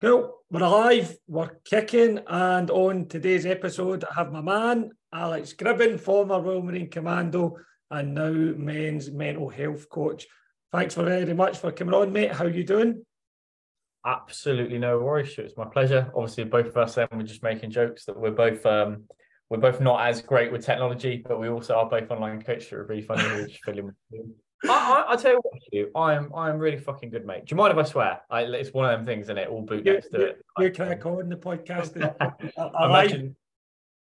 Cool. We're alive, we're kicking, and on today's episode, I have my man, Alex Gribben, former Royal Marine Commando and now men's mental health coach. Thanks very much for coming on, mate. How you doing? Absolutely no worries. It's my pleasure. Obviously, both of us, then we're just making jokes that we're both um, we're both not as great with technology, but we also are both online coaches. Are really funny. We're just filling. I, I, I tell you what, you, I am I am really fucking good, mate. Do you mind if I swear? I, it's one of them things, and it all boot next to it. You crack on the podcast. I, I imagine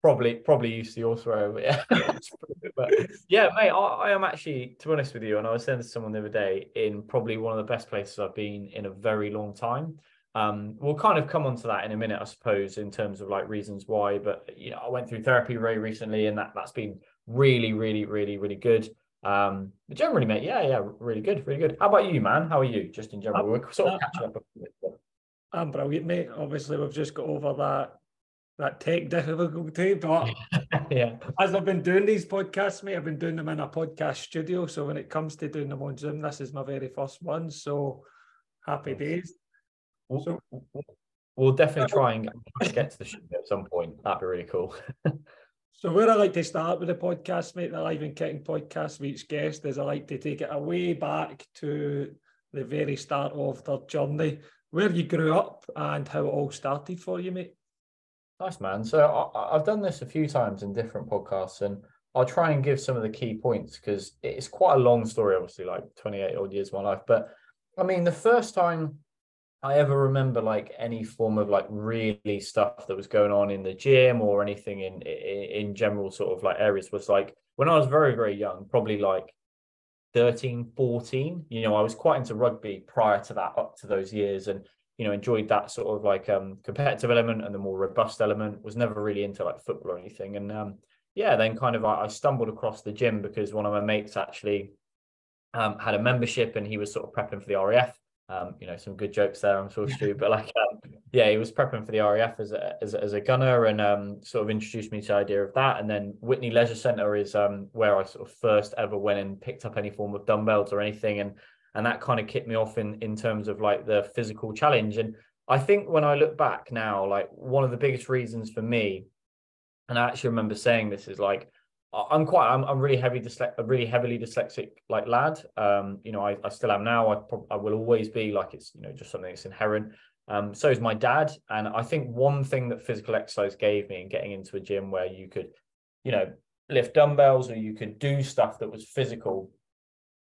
probably probably used to your swear, but yeah, but yeah, mate. I, I, am actually, to be honest with you, and I was saying to someone the other day, in probably one of the best places I've been in a very long time. Um, we'll kind of come on to that in a minute, I suppose, in terms of like reasons why. But you know, I went through therapy very recently, and that that's been really, really, really, really good. Um, but generally, mate, yeah, yeah, really good, really good. How about you, man? How are you, just in general? We're sort of catching up. I'm brilliant, mate. Obviously, we've just got over that that tech difficulty, but yeah, as I've been doing these podcasts, mate, I've been doing them in a podcast studio. So when it comes to doing them on Zoom, this is my very first one. So happy days. We'll, so, we'll definitely try and get to the show at some point. That'd be really cool. so where I like to start with the podcast, mate, the live and kicking podcast with each guest is I like to take it away back to the very start of their journey, where you grew up and how it all started for you, mate. Nice man. So I, have done this a few times in different podcasts, and I'll try and give some of the key points because it's quite a long story, obviously, like 28 odd years of my life. But I mean, the first time I ever remember like any form of like really stuff that was going on in the gym or anything in in, in general sort of like areas was like when I was very very young, probably like 13, 14. You know, I was quite into rugby prior to that, up to those years, and you know enjoyed that sort of like um competitive element and the more robust element. Was never really into like football or anything, and um yeah, then kind of I, I stumbled across the gym because one of my mates actually um, had a membership and he was sort of prepping for the RAF um, you know, some good jokes there, I'm sure, Stu. But like, um, yeah, he was prepping for the RAF as a, as a, as a gunner and um, sort of introduced me to the idea of that. And then Witney Leisure Centre is um, where I sort of first ever went and picked up any form of dumbbells or anything. And and that kind of kicked me off in in terms of like the physical challenge. And I think when I look back now, like one of the biggest reasons for me, and I actually remember saying this is like I'm quite I'm, I'm really heavy dyslexic a really heavily dyslexic like lad. Um you know I, I still am now. I, pro- I will always be like it's you know just something that's inherent. Um so is my dad. And I think one thing that physical exercise gave me and getting into a gym where you could you know lift dumbbells or you could do stuff that was physical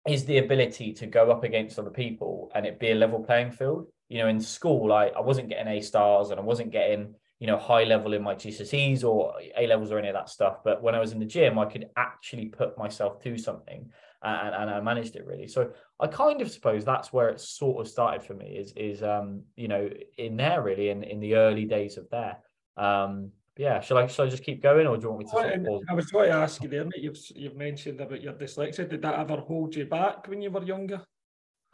is the ability to go up against other people and it be a level playing field. You know in school I I wasn't getting A stars and I wasn't getting you know high level in my GCSEs or A levels or any of that stuff. But when I was in the gym, I could actually put myself to something, and, and I managed it really. So I kind of suppose that's where it sort of started for me. Is is um you know in there really in in the early days of there. Um, yeah, shall I shall I just keep going, or do you want me to? Sort of I was going to ask you there, mate. You've you've mentioned about your dyslexia. Did that ever hold you back when you were younger?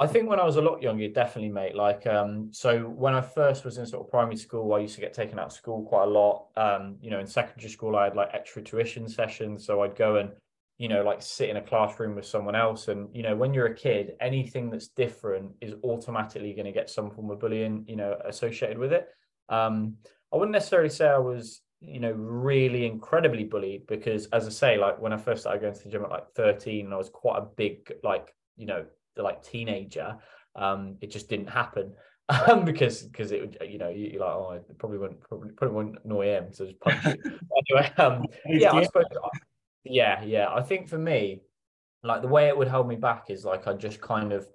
I think when I was a lot younger, definitely, mate. Like, um, so when I first was in sort of primary school, I used to get taken out of school quite a lot. Um, you know, in secondary school, I had like extra tuition sessions, so I'd go and, you know, like sit in a classroom with someone else. And you know, when you're a kid, anything that's different is automatically going to get some form of bullying, you know, associated with it. Um, I wouldn't necessarily say I was, you know, really incredibly bullied because, as I say, like when I first started going to the gym at like 13, I was quite a big, like, you know, like teenager, um, it just didn't happen. Um, because because it would you know you, are like oh it probably wouldn't probably, probably wouldn't annoy him so just punch anyway um yeah I suppose yeah yeah. I think for me like the way it would hold me back is like I just kind of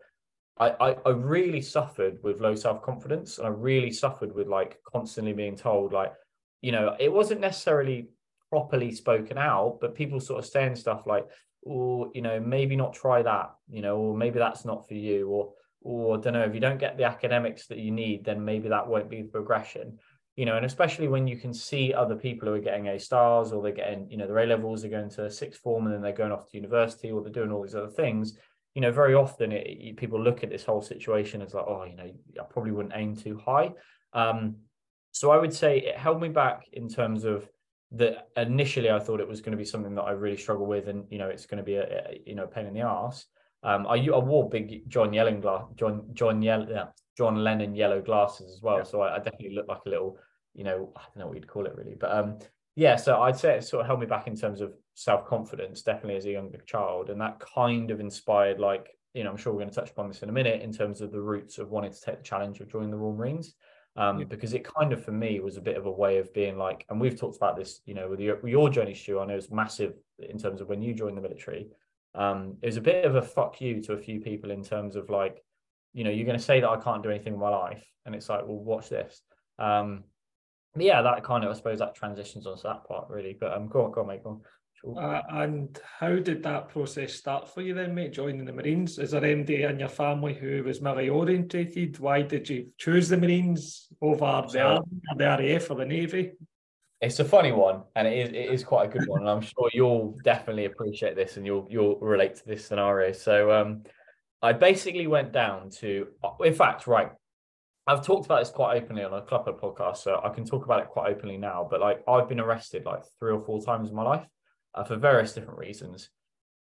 I, I, I really suffered with low self-confidence and I really suffered with like constantly being told like you know it wasn't necessarily properly spoken out but people sort of saying stuff like or you know maybe not try that you know or maybe that's not for you or or I don't know if you don't get the academics that you need then maybe that won't be the progression. You know and especially when you can see other people who are getting A stars or they're getting you know their A levels are going to sixth form and then they're going off to university or they're doing all these other things you know very often it, it, people look at this whole situation as like oh you know I probably wouldn't aim too high. Um so I would say it held me back in terms of that initially I thought it was going to be something that I really struggle with, and you know, it's going to be a, a you know pain in the ass. Um, I, I wore big John Yellen glass, John John Yell, yeah, John Lennon yellow glasses as well. Yeah. So I, I, definitely look like a little, you know, I don't know what you'd call it really, but um, yeah. So I'd say it sort of held me back in terms of self confidence, definitely as a younger child, and that kind of inspired, like, you know, I'm sure we're going to touch upon this in a minute in terms of the roots of wanting to take the challenge of joining the Royal Marines. Um, yeah. because it kind of for me was a bit of a way of being like, and we've talked about this, you know, with your, with your journey, Stu. I know it's massive in terms of when you joined the military. Um, it was a bit of a fuck you to a few people in terms of like, you know, you're going to say that I can't do anything in my life, and it's like, well, watch this. Um, yeah, that kind of, I suppose, that transitions onto that part really. But um, go on, go on, mate, go on. Uh, and how did that process start for you then, mate? Joining the Marines? Is there anybody in your family who was military orientated? Why did you choose the Marines over the Army, the RAF, or the Navy? It's a funny one, and it is it is quite a good one, and I'm sure you'll definitely appreciate this, and you'll you'll relate to this scenario. So, um, I basically went down to, in fact, right. I've talked about this quite openly on a couple of podcasts, so I can talk about it quite openly now. But like, I've been arrested like three or four times in my life uh, for various different reasons.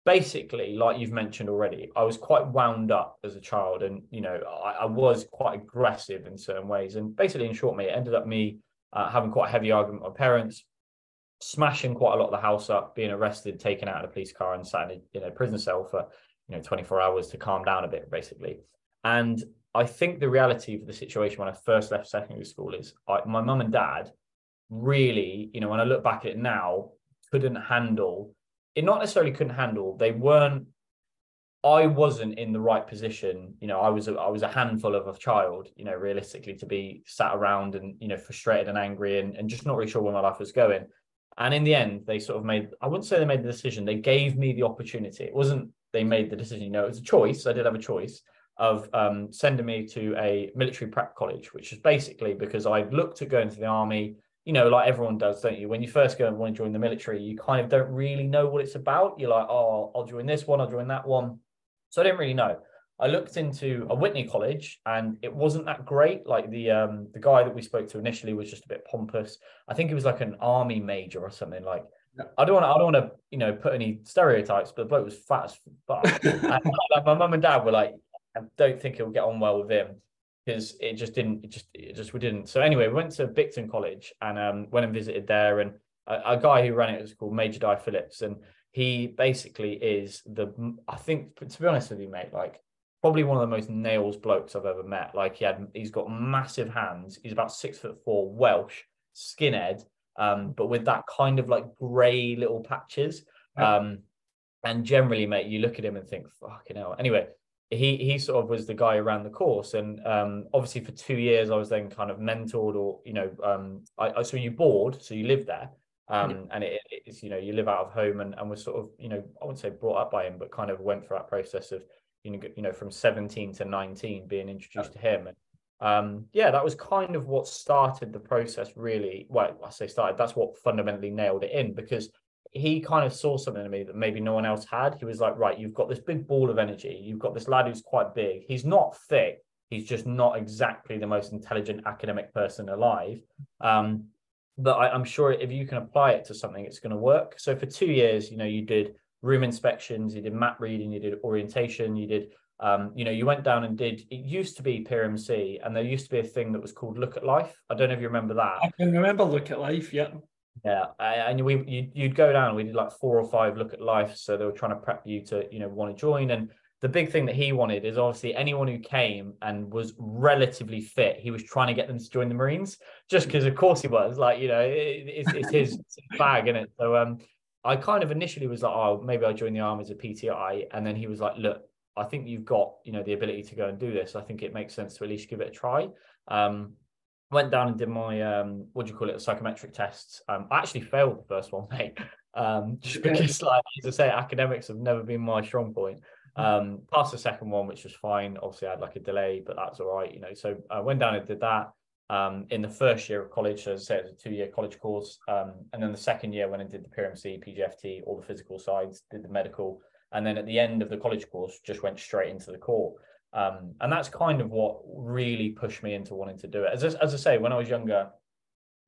Basically, like you've mentioned already, I was quite wound up as a child, and you know, I, I was quite aggressive in certain ways. And basically, in short, me, it ended up me uh, having quite a heavy argument with my parents, smashing quite a lot of the house up, being arrested, taken out of the police car, and sat in a prison cell for you know 24 hours to calm down a bit, basically. And I think the reality of the situation when I first left secondary school is I, my mum and dad really, you know, when I look back at it now, couldn't handle it. Not necessarily couldn't handle. They weren't I wasn't in the right position. You know, I was a, I was a handful of a child. You know, realistically, to be sat around and you know frustrated and angry and, and just not really sure where my life was going. And in the end, they sort of made. I wouldn't say they made the decision. They gave me the opportunity. It wasn't they made the decision. You know, it was a choice. I did have a choice of um, sending me to a military prep college, which is basically because I looked at going to the army. You know, like everyone does, don't you? When you first go and want to join the military, you kind of don't really know what it's about. You're like, oh, I'll join this one, I'll join that one so I didn't really know. I looked into a Witney College and it wasn't that great. Like the um the guy that we spoke to initially was just a bit pompous. I think he was like an army major or something. Like yeah. I don't want to I don't want to you know put any stereotypes, but the bloke was fat as fuck. and, like, my mum and dad were like, I don't think he'll get on well with him because it just didn't. It just it just we didn't. So anyway, we went to Bicton College and um went and visited there and a, a guy who ran it was called Major Dai Phillips and he basically is the I think to be honest with you, mate, like probably one of the most nails blokes I've ever met. Like he had he's got massive hands. He's about six foot four, Welsh, skinhead, um, but with that kind of like grey little patches. Um, and generally, mate, you look at him and think, fucking hell. Anyway, he he sort of was the guy around the course. And um, obviously for two years I was then kind of mentored or, you know, um I, I so you board, so you live there. Um, and it, it's you know you live out of home and, and was sort of you know I wouldn't say brought up by him but kind of went through that process of you know you know from 17 to 19 being introduced to him and um, yeah that was kind of what started the process really well I say started that's what fundamentally nailed it in because he kind of saw something in me that maybe no one else had he was like right you've got this big ball of energy you've got this lad who's quite big he's not thick he's just not exactly the most intelligent academic person alive um, but I, am sure if you can apply it to something, it's going to work. So for two years, you know, you did room inspections, you did map reading, you did orientation, you did, um, you know, you went down and did. It used to be PRMC, and there used to be a thing that was called Look at Life. I don't know if you remember that. I can remember Look at Life. Yeah. Yeah, and we you, you'd go down. We did like four or five Look at Life, so they were trying to prep you to you know want to join and the big thing that he wanted is obviously anyone who came and was relatively fit, he was trying to get them to join the Marines, just because of course he was. Like, you know, it, it's, it's his bag, in it? So um, I kind of initially was like, oh, maybe I'll join the army as a PTI. And then he was like, look, I think you've got, you know, the ability to go and do this. I think it makes sense to at least give it a try. Um, went down and did my um, what do you call it, psychometric tests. Um, I actually failed the first one, mate. Um, just because, like as I say, academics have never been my strong point. Um, passed the second one, which was fine. Obviously, I had like a delay, but that's all right, you know. So I went down and did that um, in the first year of college. So as I said, it was a two-year college course, um, and then the second year went and did the PRMC, PJFT, all the physical sides, did the medical, and then at the end of the college course, just went straight into the corps. Um, and that's kind of what really pushed me into wanting to do it. As as I say, when I was younger,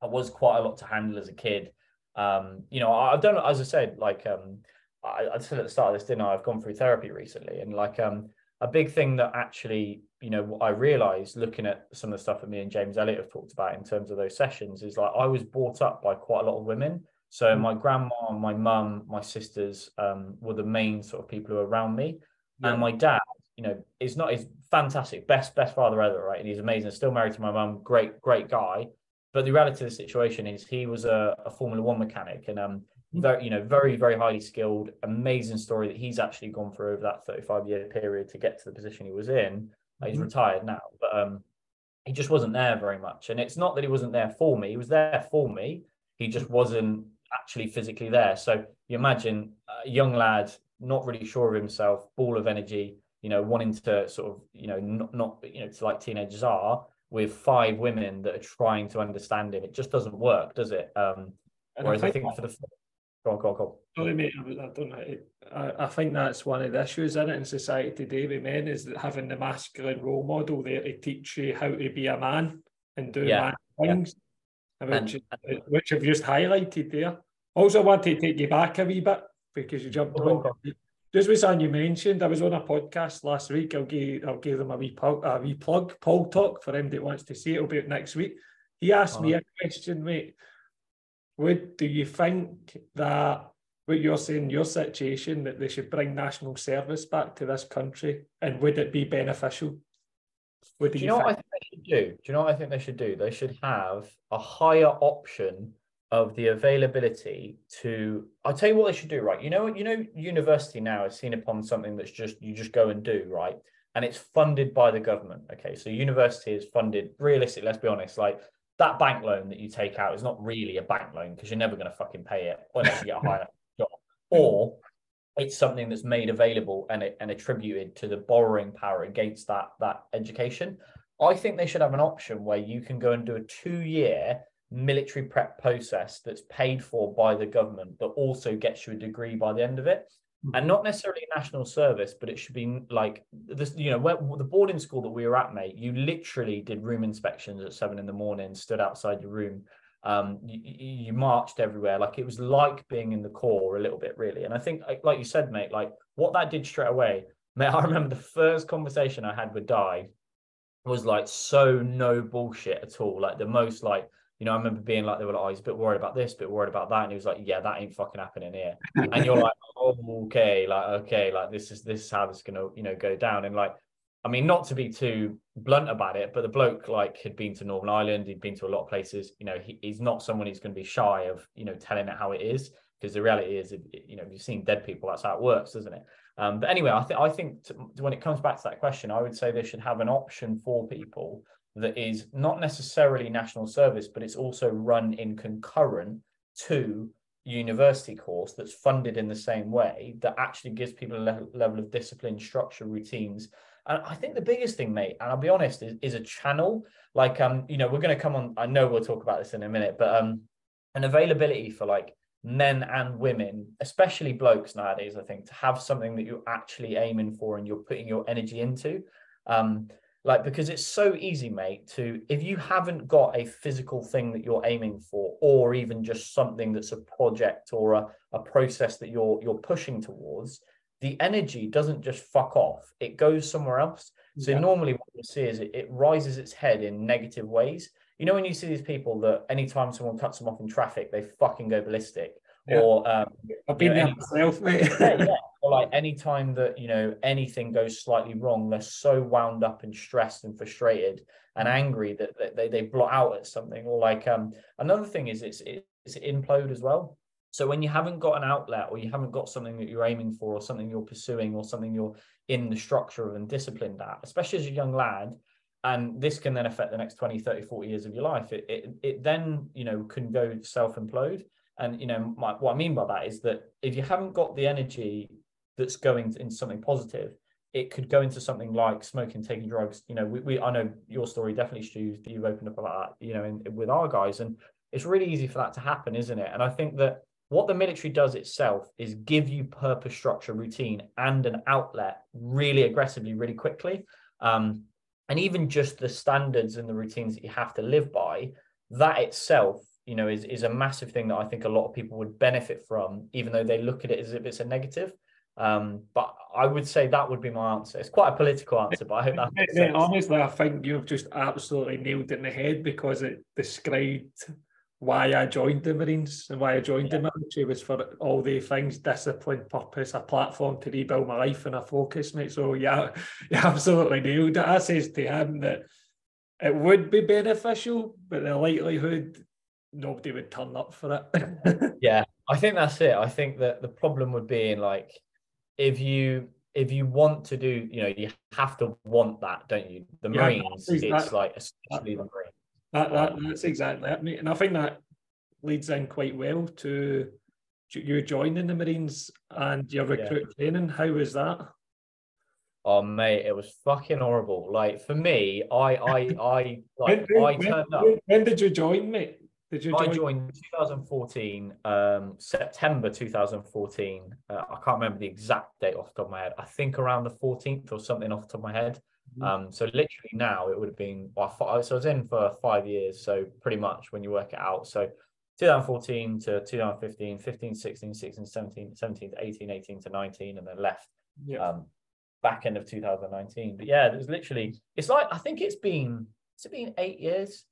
I was quite a lot to handle as a kid. Um, you know, I, I don't, as I said, like um, I, I said at the start of this dinner, I've gone through therapy recently, and like um a big thing that actually you know I realized looking at some of the stuff that me and James Elliott have talked about in terms of those sessions is like I was brought up by quite a lot of women. So mm. my grandma, my mum, my sisters um, were the main sort of people who were around me, yeah. and my dad, you know, is not his fantastic, best best father ever, right? And he's amazing. Still married to my mum, great great guy. But the reality of the situation is he was a, a Formula One mechanic, and um, very you know very very highly skilled amazing story that he's actually gone through over that 35 year period to get to the position he was in he's mm-hmm. retired now but um he just wasn't there very much and it's not that he wasn't there for me he was there for me he just wasn't actually physically there so you imagine a young lad not really sure of himself ball of energy you know wanting to sort of you know not, not you know to like teenagers are with five women that are trying to understand him it just doesn't work does it um whereas I think, I think for the Go on, go on, go on. Sorry, mate. I, don't. I, I think that's one of the issues in it in society today with men is that having the masculine role model there to teach you how to be a man and do yeah. man things, yeah. which, and, which I've just highlighted there. Also, I want to take you back a wee bit because you jumped on. Just with something you mentioned, I was on a podcast last week. I'll give I'll give them a wee plug, a wee plug, Paul Talk for him that wants to see it. It'll be next week. He asked uh-huh. me a question, mate would do you think that what you're saying, your situation, that they should bring national service back to this country, and would it be beneficial? Would do you, you know think? what I think they should do? Do you know what I think they should do? They should have a higher option of the availability to I'll tell you what they should do, right? You know, what? you know, university now is seen upon something that's just you just go and do, right? And it's funded by the government. Okay. So university is funded realistic, let's be honest, like that bank loan that you take out is not really a bank loan because you're never going to fucking pay it unless you get a higher job. Or it's something that's made available and, and attributed to the borrowing power against that that education. I think they should have an option where you can go and do a two-year military prep process that's paid for by the government that also gets you a degree by the end of it and not necessarily national service, but it should be like this. You know, where, the boarding school that we were at, mate. You literally did room inspections at seven in the morning, stood outside your room. Um, you, you marched everywhere, like it was like being in the corps a little bit, really. And I think, like you said, mate, like what that did straight away, mate. I remember the first conversation I had with Dai was like so no bullshit at all, like the most like you know, I remember being like, they were like, oh, he's a bit worried about this, a bit worried about that. And he was like, yeah, that ain't fucking happening here. and you're like, oh, okay, like, okay, like this is, this is how this is going to, you know, go down. And like, I mean, not to be too blunt about it, but the bloke like had been to Northern Ireland, he'd been to a lot of places. You know, he, he's not someone who's going to be shy of, you know, telling it how it is. Because the reality is, you know, you've seen dead people, that's how it works, doesn't it? Um, but anyway, I think I think to, when it comes back to that question, I would say they should have an option for people that is not necessarily national service, but it's also run in concurrent to university course that's funded in the same way that actually gives people a level, level of discipline, structure, routines. And I think the biggest thing, mate, and I'll be honest, is, is a channel. Like, um, you know, we're going to come on. I know we'll talk about this in a minute, but um, an availability for like men and women, especially blokes nowadays, I think, to have something that you're actually aiming for and you're putting your energy into. Um, like because it's so easy mate to if you haven't got a physical thing that you're aiming for or even just something that's a project or a, a process that you're you're pushing towards the energy doesn't just fuck off it goes somewhere else so yeah. normally what you see is it, it rises its head in negative ways you know when you see these people that anytime someone cuts them off in traffic they fucking go ballistic yeah. or um, I've been there myself, mate. yeah, yeah, like anytime that you know anything goes slightly wrong, they're so wound up and stressed and frustrated and mm. angry that, that they, they blot out at something. Or like um another thing is it's it's implode as well. So when you haven't got an outlet or you haven't got something that you're aiming for or something you're pursuing or something you're in the structure of and disciplined at, especially as a young lad, and this can then affect the next 20, 30, 40 years of your life, it, it, it then, you know, can go self-implode. And, you know, my, what I mean by that is that if you haven't got the energy that's going into something positive, it could go into something like smoking, taking drugs. You know, we, we I know your story definitely, Stu, you've opened up about that, you know, in, with our guys. And it's really easy for that to happen, isn't it? And I think that what the military does itself is give you purpose, structure, routine, and an outlet really aggressively, really quickly. Um, and even just the standards and the routines that you have to live by, that itself you know, is is a massive thing that I think a lot of people would benefit from, even though they look at it as if it's a negative. Um, but I would say that would be my answer. It's quite a political answer, but I hope that makes sense. Honestly, I think you've just absolutely nailed it in the head because it described why I joined the Marines and why I joined yeah. the military was for all the things discipline, purpose, a platform to rebuild my life and a focus, mate. So yeah, you absolutely nailed it. I says to him that it would be beneficial, but the likelihood nobody would turn up for it. yeah, I think that's it. I think that the problem would be in like if you if you want to do, you know, you have to want that, don't you? The yeah, Marines, it's like especially the Marines. That, that um, that's exactly it, and I think that leads in quite well to you joining the Marines and your recruit yeah. training. How was that? Oh mate, it was fucking horrible. Like for me, I I I like when, I turned when, up. When did you join, mate? Did you? Join? I joined 2014, um, September 2014. Uh, I can't remember the exact date off the top of my head. I think around the 14th or something off the top of my head. Mm-hmm. Um, so literally now it would have been. Well, so I was in for five years. So pretty much when you work it out. So 2014 to 2015, 15, 16, 16, 17, 17 to 18, 18 to 19, and then left. Yeah. Um, back end of 2019. But yeah, it was literally, it's like, I think it's been, it's been eight years?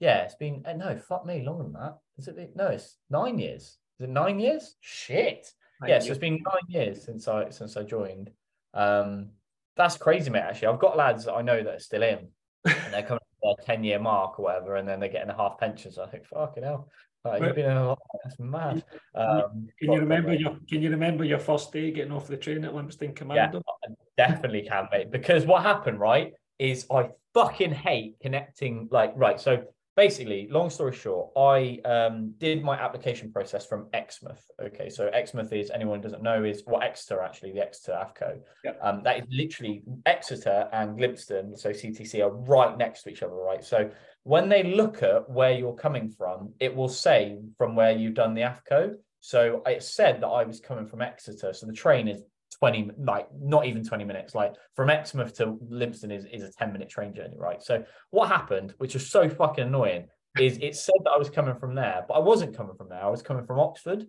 Yeah, it's been, uh, no, fuck me, longer than that. Is it, no, it's nine years. Is it nine years? Shit. Thank yeah, you. so it's been nine years since I, since I joined. Um, that's crazy, mate, actually. I've got lads that I know that are still in and they're coming to their 10 year mark or whatever, and then they're getting a half pension. So I think, fucking hell. Like, you've been in a lot. That's mad. Um, can you remember your Can you remember your first day getting off the train at Lympstone Commando? Yeah, definitely can, mate. Because what happened, right, is I fucking hate connecting. Like, right, so basically, long story short, I um, did my application process from Exmouth. Okay, so Exmouth is anyone doesn't know is what well, Exeter actually, the Exeter AFCO. Yep. Um, that is literally Exeter and Lympstone, so CTC are right next to each other, right? So when they look at where you're coming from, it will say from where you've done the AFCO. So it said that I was coming from Exeter. So the train is 20 like not even 20 minutes. Like from exmouth to lympstone is, is a 10 minute train journey right? So what happened which was so fucking annoying is it said that i was coming from there but i wasn't coming from there. I was coming from oxford.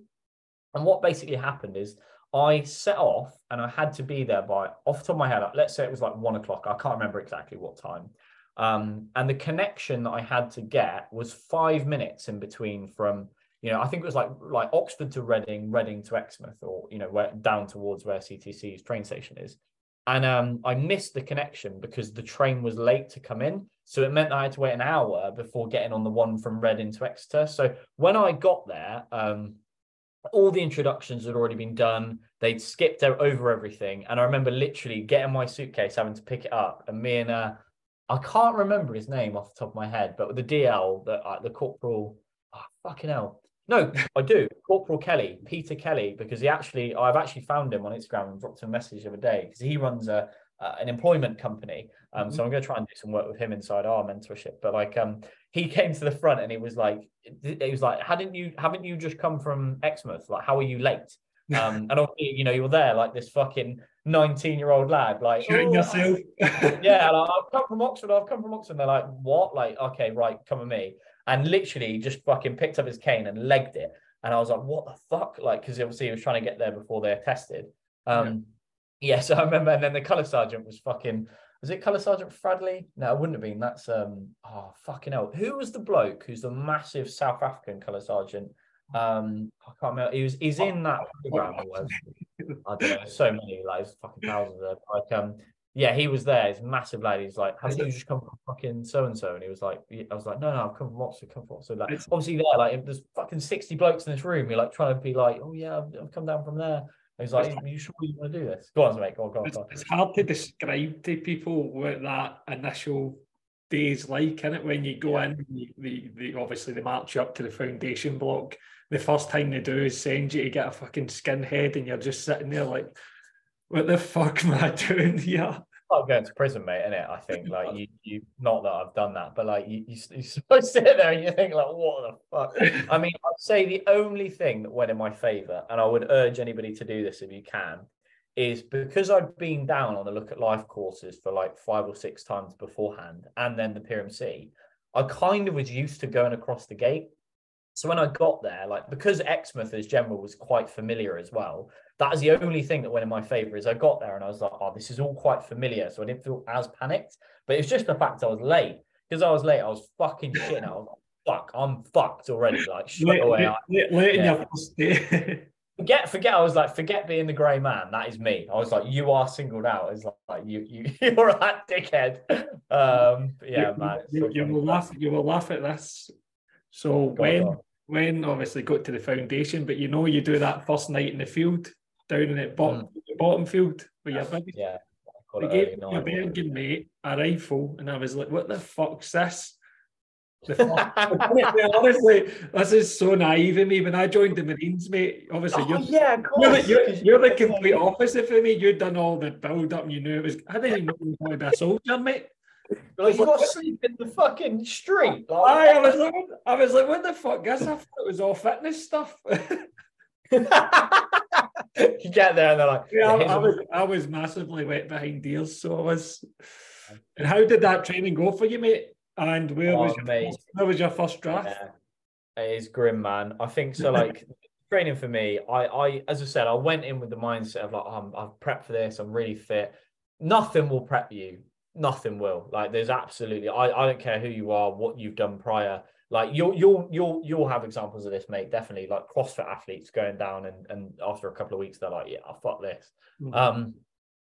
And what basically happened is i set off and i had to be there by off the top of my head let's say it was like one o'clock. I can't remember exactly what time. Um, and the connection that i had to get was five minutes in between from you know, I think it was like like Oxford to Reading, Reading to Exmouth, or you know, where down towards where CTC's train station is. And um, I missed the connection because the train was late to come in. So it meant I had to wait an hour before getting on the one from Reading to Exeter. So when I got there, um, all the introductions had already been done. They'd skipped over everything. And I remember literally getting my suitcase, having to pick it up. And me and uh, I can't remember his name off the top of my head, but the DL, the, uh, the corporal, oh, fucking hell. No, I do. Corporal Kelly, Peter Kelly, because he actually, I've actually found him on Instagram and dropped him a message the other day because he runs a uh, an employment company. Um, mm-hmm. so I'm going to try and do some work with him inside our mentorship. But like, um, he came to the front and he was like, he was like, hadn't you, haven't you just come from Exmouth? Like, how are you late? Um, and obviously, you know, you're there like this fucking 19 year old lad, like, oh, yourself. yeah, like, I've come from Oxford. I've come from Oxford. And they're like, what? Like, okay, right, come with me and literally just fucking picked up his cane and legged it. And I was like, what the fuck? Like, because obviously he was trying to get there before they're tested. Um, yeah. yeah. so I remember, and then the colour sergeant was fucking, was it colour sergeant Fradley? No, it wouldn't have been. That's, um, oh, fucking hell. Who was the bloke who's the massive South African colour sergeant? Um, I can't remember. He was, he's in that program or whatever. I don't know, so many, like, fucking thousands of, like, um, yeah, he was there. He's a massive lad. He's like, haven't you just come from fucking so and so? And he was like, I was like, no, no, I've come from Oxford, come from Oxford. Like, it's, obviously there, like, there's fucking sixty blokes in this room. You're like trying to be like, oh yeah, I've, I've come down from there. And he's like, you sure you want to do this? Go on, mate. Go on, go on. It's, go on. it's hard to describe to people what that initial days like, in it? When you go in, the, the obviously they march you up to the foundation block. The first thing they do is send you to get a fucking skinhead, and you're just sitting there like, what the fuck am I doing here? like going to prison, mate, isn't it? I think like you, you not that I've done that, but like you, you, you sit there and you think like, what the fuck? I mean, I'd say the only thing that went in my favour, and I would urge anybody to do this if you can, is because I'd been down on the look at life courses for like five or six times beforehand, and then the PMC, I kind of was used to going across the gate. So when I got there, like because Exmouth as general was quite familiar as well, that was the only thing that went in my favour is I got there and I was like, oh, this is all quite familiar. So I didn't feel as panicked. But it's just the fact I was late. Because I was late, I was fucking shit. I was like, fuck, I'm fucked already. Like straight away. Late, late yeah. in forget, forget. I was like, forget being the grey man. That is me. I was like, you are singled out. It's like you, you, you're that dickhead. Um, yeah, you, man. You, you will laugh. You will laugh at this. So go when, on. When obviously got to the foundation, but you know, you do that first night in the field down in the bottom, mm. the bottom field where you're busy. Yeah. They gave my Bergen mate a rifle, and I was like, "What the fuck's this?" honestly, this is so naive of me. When I joined the Marines, mate, obviously oh, you're, yeah, you're, the, you're, you're, the complete opposite for me. You'd done all the build up and you knew it was. I didn't even know you were going to be a soldier, mate. Like you got to sleep in the fucking street. Like, I, I was like, I was like, what the fuck? Guess I thought it was all fitness stuff. you get there and they're like, yeah, I, I, was, I was massively wet behind deals, so I was. And how did that training go for you, mate? And where oh, was your mate. First, where was your first draft? Yeah. It is grim, man. I think so. Like training for me, I, I, as I said, I went in with the mindset of like, oh, I'm, I've prepped for this. I'm really fit. Nothing will prep you. Nothing will. Like, there's absolutely. I, I don't care who you are, what you've done prior. Like you'll you'll you'll you'll have examples of this, mate. Definitely, like CrossFit athletes going down and and after a couple of weeks, they're like, yeah, I fuck this. Mm-hmm. Um,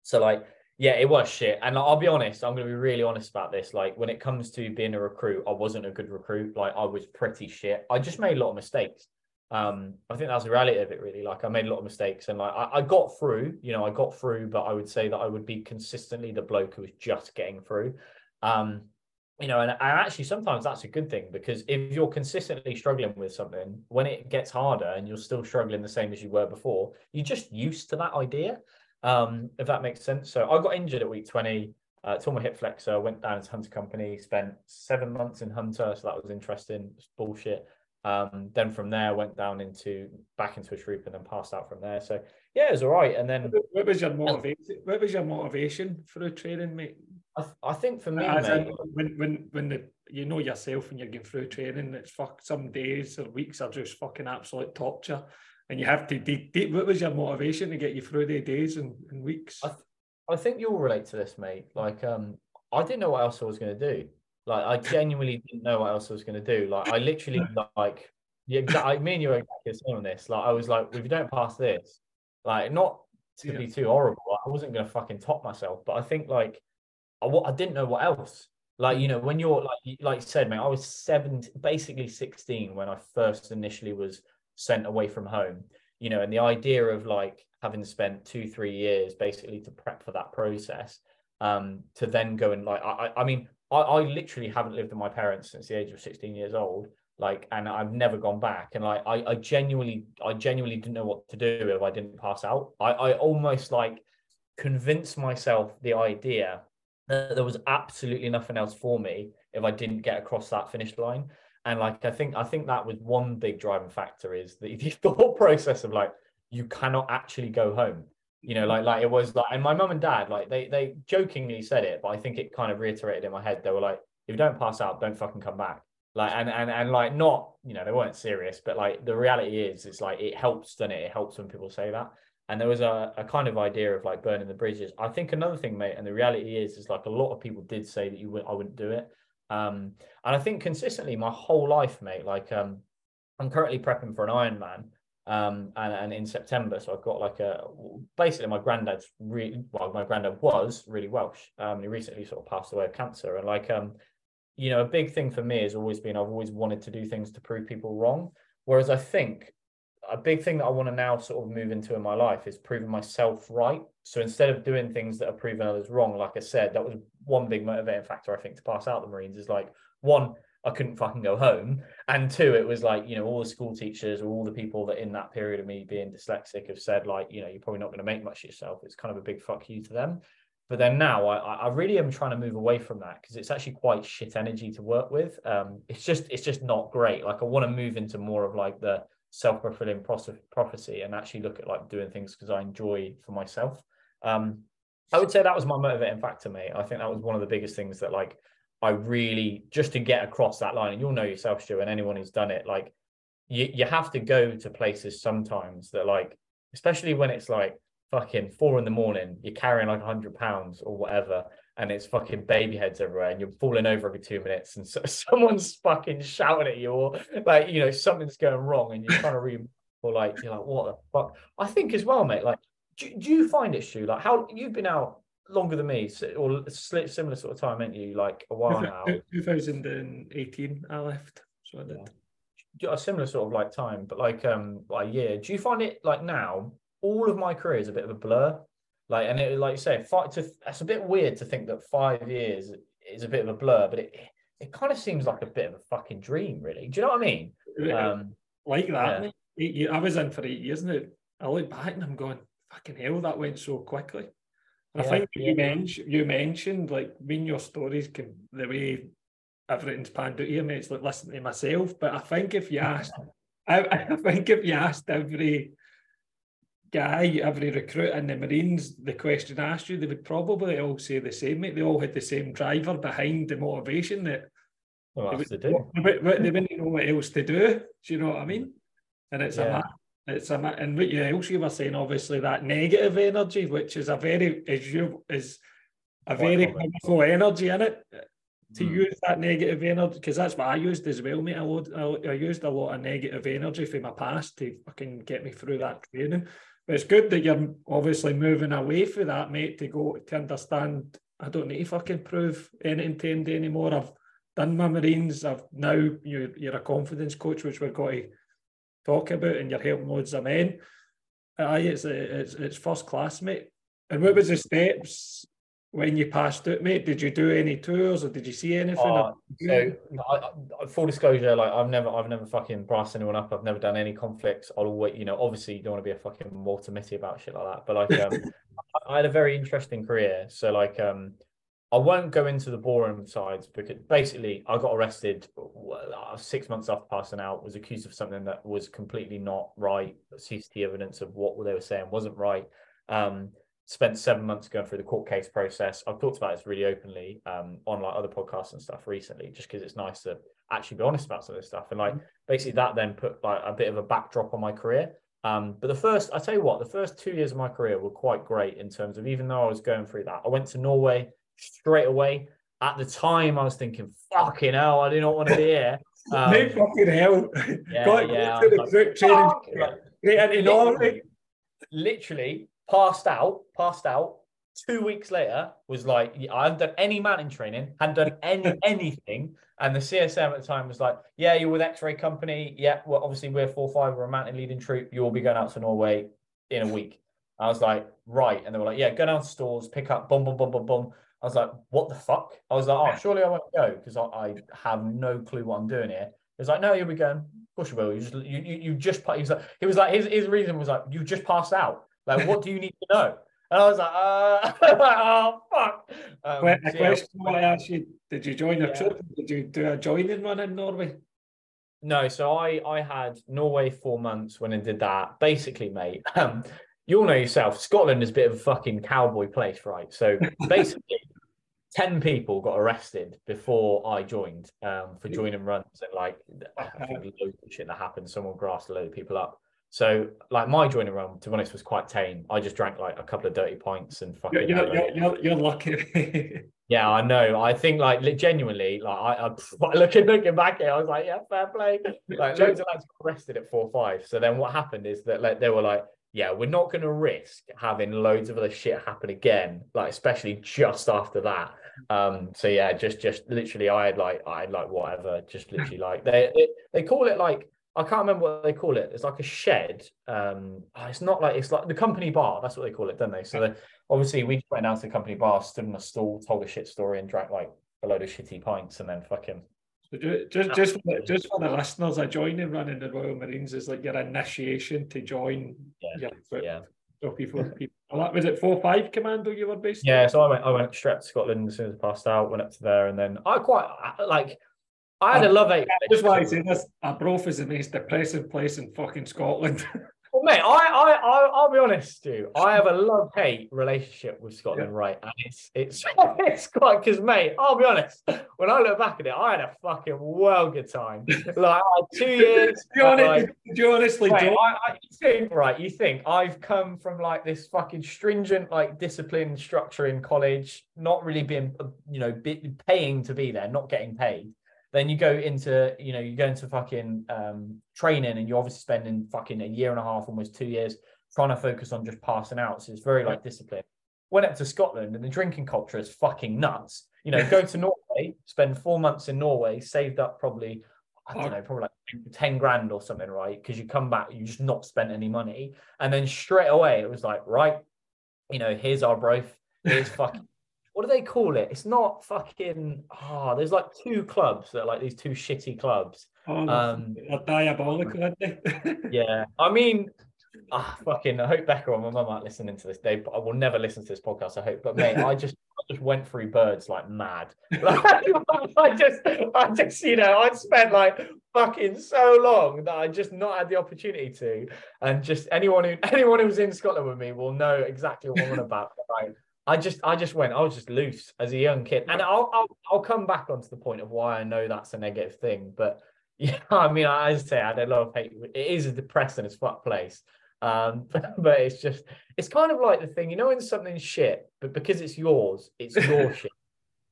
so like yeah, it was shit. And I'll be honest, I'm going to be really honest about this. Like, when it comes to being a recruit, I wasn't a good recruit. Like, I was pretty shit. I just made a lot of mistakes. Um, I think that's the reality of it, really. Like, I made a lot of mistakes and like I, I got through, you know, I got through, but I would say that I would be consistently the bloke who was just getting through. Um, you know, and, and actually sometimes that's a good thing because if you're consistently struggling with something, when it gets harder and you're still struggling the same as you were before, you're just used to that idea um, if that makes sense. So I got injured at week 20, uh, tore my hip flexor, went down to Hunter Company, spent seven months in Hunter, so that was interesting. It's bullshit. Um, then from there, went down into back into a troop and then passed out from there. So yeah, it was all right. And then what was your motivation? What was your motivation for a training, mate? I, th- I think for me, mate, when when when the you know yourself when you're going through training, it's fuck some days or weeks are just fucking absolute torture and you have to de- de- what was your motivation to get you through the days and, and weeks I, th- I think you'll relate to this mate like um i didn't know what else i was going to do like i genuinely didn't know what else i was going to do. Like i literally like yeah exactly me and you are exactly the same on this. Like i was like if you don't pass this like not to yeah. be too horrible i wasn't going to fucking top myself but i think like I, I didn't know what else. Like you know when you're like like you said mate i was seven basically 16 when i first initially was sent away from home you know and the idea of like having spent two three years basically to prep for that process um to then go and like i i mean i, I literally haven't lived with my parents since the age of 16 years old like and i've never gone back. And like i i genuinely i genuinely didn't know what to do if i didn't pass out. I i almost like convinced myself the idea that there was absolutely nothing else for me if i didn't get across that finish line. And like I think I think that was one big driving factor is the, the thought process of like you cannot actually go home. You know, like like it was like and my mum and dad, like they they jokingly said it, but I think it kind of reiterated in my head. They were like, if you don't pass out, don't fucking come back. Like and and and like not, you know, they weren't serious, but like the reality is it's like it helps, doesn't it? It helps when people say that. And there was a, a kind of idea of like burning the bridges. I think another thing, mate, and the reality is is like a lot of people did say that you would I wouldn't do it. Um, and I think consistently my whole life, mate, like um, I'm currently prepping for an Ironman. Um, and, and in September, so I've got like a basically my granddad's really well, my granddad was really Welsh. Um, he recently sort of passed away of cancer, and like um, you know, a big thing for me has always been I've always wanted to do things to prove people wrong. Whereas I think a big thing that I want to now sort of move into in my life is proving myself right. So instead of doing things that are proving others wrong, like I said, that was one big motivating factor I think to pass out the Marines is like one, I couldn't fucking go home, and two, it was like you know all the school teachers or all the people that in that period of me being dyslexic have said like you know you're probably not going to make much of yourself. It's kind of a big fuck you to them. But then now I, I really am trying to move away from that because it's actually quite shit energy to work with. Um, it's just it's just not great. Like I want to move into more of like the self-fulfilling prophecy and actually look at like doing things because I enjoy for myself. Um, I would say that was my motivating factor, mate. I think that was one of the biggest things that like I really just to get across that line, and you'll know yourself, Stu, and anyone who's done it, like you you have to go to places sometimes that like, especially when it's like fucking four in the morning, you're carrying like hundred pounds or whatever, and it's fucking baby heads everywhere, and you're falling over every two minutes, and so, someone's fucking shouting at you, or like you know something's going wrong, and you're trying to read, or like you're like what the fuck. I think as well, mate. Like, do, do you find it, Stu? Like, how you've been out longer than me, or similar sort of time, ain't you? Like a while now. 2018, I left, so I did. Yeah. A similar sort of like time, but like um, like a year. Do you find it like now? All of my career is a bit of a blur. Like, and it, like you say, five to, that's a bit weird to think that five years is a bit of a blur, but it it kind of seems like a bit of a fucking dream, really. Do you know what I mean? Um, like that. Yeah. I was in for eight years now. I look back and I'm going, fucking hell, that went so quickly. Yeah, I think yeah. you mentioned you mentioned like when your stories can the way everything's panned out here, mate, it's like listening to myself. But I think if you asked I, I think if you asked every guy, every recruit in the Marines, the question asked you, they would probably all say the same, mate. They all had the same driver behind the motivation that well, they, would, do. But, but they wouldn't know what else to do. Do you know what I mean? And it's yeah. a it's a and what you also you were saying, obviously that negative energy, which is a very is you is a very powerful energy in it. To mm. use that negative energy, because that's what I used as well, mate. I, load, I, I used a lot of negative energy from my past to fucking get me through that training. But it's good that you're obviously moving away from that, mate, to go to understand I don't need to fucking prove anything to anybody anymore. I've done my Marines. I've now you're, you're a confidence coach, which we're going to talk about, and you're helping loads of men. Aye, it's it's it's first class, mate. And what was the steps when you passed it, mate? Did you do any tours or did you see anything? Uh, so, I, I, full disclosure, like I've never, I've never fucking brassed anyone up. I've never done any conflicts. I'll always, you know, obviously you don't want to be a fucking Walter Mitty about shit like that. But like, um, I had a very interesting career. So like, um, I won't go into the boring sides because basically I got arrested uh, six months after passing out. Was accused of something that was completely not right. CCTV evidence of what they were saying wasn't right. Um, spent seven months going through the court case process. I've talked about this really openly um, on like other podcasts and stuff recently, just because it's nice to actually be honest about some of this stuff. And like mm-hmm. basically that then put like a bit of a backdrop on my career. Um, but the first, I tell you what, the first two years of my career were quite great in terms of even though I was going through that, I went to Norway straight away. At the time, I was thinking, "Fucking hell, I do not want to be here." Um, fucking hell! Yeah, Got yeah. To the training, like, Norway. Literally, passed out, passed out. Two weeks later, was like, I hadn't done any mountain training, hadn't done any anything. And the CSM at the time was like, Yeah, you're with X Ray Company. Yeah, well, obviously we're four five, we're a mountain leading troop. You'll be going out to Norway in a week. I was like, Right. And they were like, Yeah, go down to stores, pick up, boom, boom, boom, boom, boom. I was like, What the fuck? I was like, Oh, surely I won't go because I, I, have no clue what I'm doing here. He was like, No, you'll be going. Of course you will. You just you you, you just he was like he was like his, his reason was like you just passed out. Like, what do you need to know? And I was like, uh, oh fuck. Um, a so question yeah, I asked you: Did you join a yeah. trip? Did you do a joining one in Norway? No, so I I had Norway four months when I did that. Basically, mate, um, you all know yourself. Scotland is a bit of a fucking cowboy place, right? So basically, ten people got arrested before I joined um, for joining runs and like I think loads of shit that happened. Someone grassed a load of people up. So, like my joining run, to be honest, was quite tame. I just drank like a couple of dirty pints and fucking. You're, you're, you're, you're lucky. yeah, I know. I think like genuinely, like I, I looking looking back here, I was like, yeah, fair play. Like loads of lads got arrested at four five. So then what happened is that like they were like, yeah, we're not going to risk having loads of other shit happen again, like especially just after that. Um, so yeah, just just literally, I had like I had like whatever, just literally like they they, they call it like I can't remember what they call it. It's like a shed. Um, oh, it's not like it's like the company bar. That's what they call it, don't they? So the, obviously we went down to the company bar, stood in a stall, told a shit story, and drank like a load of shitty pints, and then fucking. So just just for the, just for the listeners, I joining running the Royal Marines is like your initiation to join. Yeah. Your, yeah. So people, people. Was it four five commando you were based? Yeah. So I went I went straight to Scotland as soon as I passed out. Went up to there, and then I quite like I had a oh, love hate. That's why I say this. Arbroath is the most depressing place in fucking Scotland. Well, mate, I, I, I, I'll be honest, Stu. I have a love-hate relationship with Scotland, yeah. right? And it's, it's, it's quite because, mate, I'll be honest. When I look back at it, I had a fucking well good time. Like two years. do, you honest, like, do you honestly, mate, I, I, you think, right? You think I've come from like this fucking stringent, like discipline structure in college, not really being, you know, paying to be there, not getting paid then you go into, you know, you go into fucking um, training and you're obviously spending fucking a year and a half, almost two years, trying to focus on just passing out. So it's very like discipline. Went up to Scotland and the drinking culture is fucking nuts. You know, go to Norway, spend four months in Norway, saved up probably, I don't know, probably like 10 grand or something, right? Because you come back, you just not spent any money. And then straight away it was like, right, you know, here's our broth, here's fucking what do they call it? It's not fucking. Ah, oh, there's like two clubs that are like these two shitty clubs. Oh, um, are diabolical, aren't they? yeah, I mean, ah, fucking. I hope Becca or my mum aren't listening to this. They, I will never listen to this podcast. I hope, but mate, I just, I just went through birds like mad. I just, I just, you know, I spent like fucking so long that I just not had the opportunity to. And just anyone who, anyone who was in Scotland with me will know exactly what I'm on about. Right? I just I just went I was just loose as a young kid. And I'll I'll, I'll come back onto the point of why I know that's a negative thing but yeah I mean I, as I say I don't love hate. It is a depressing as fuck place. Um but, but it's just it's kind of like the thing you know when something's shit but because it's yours it's your shit.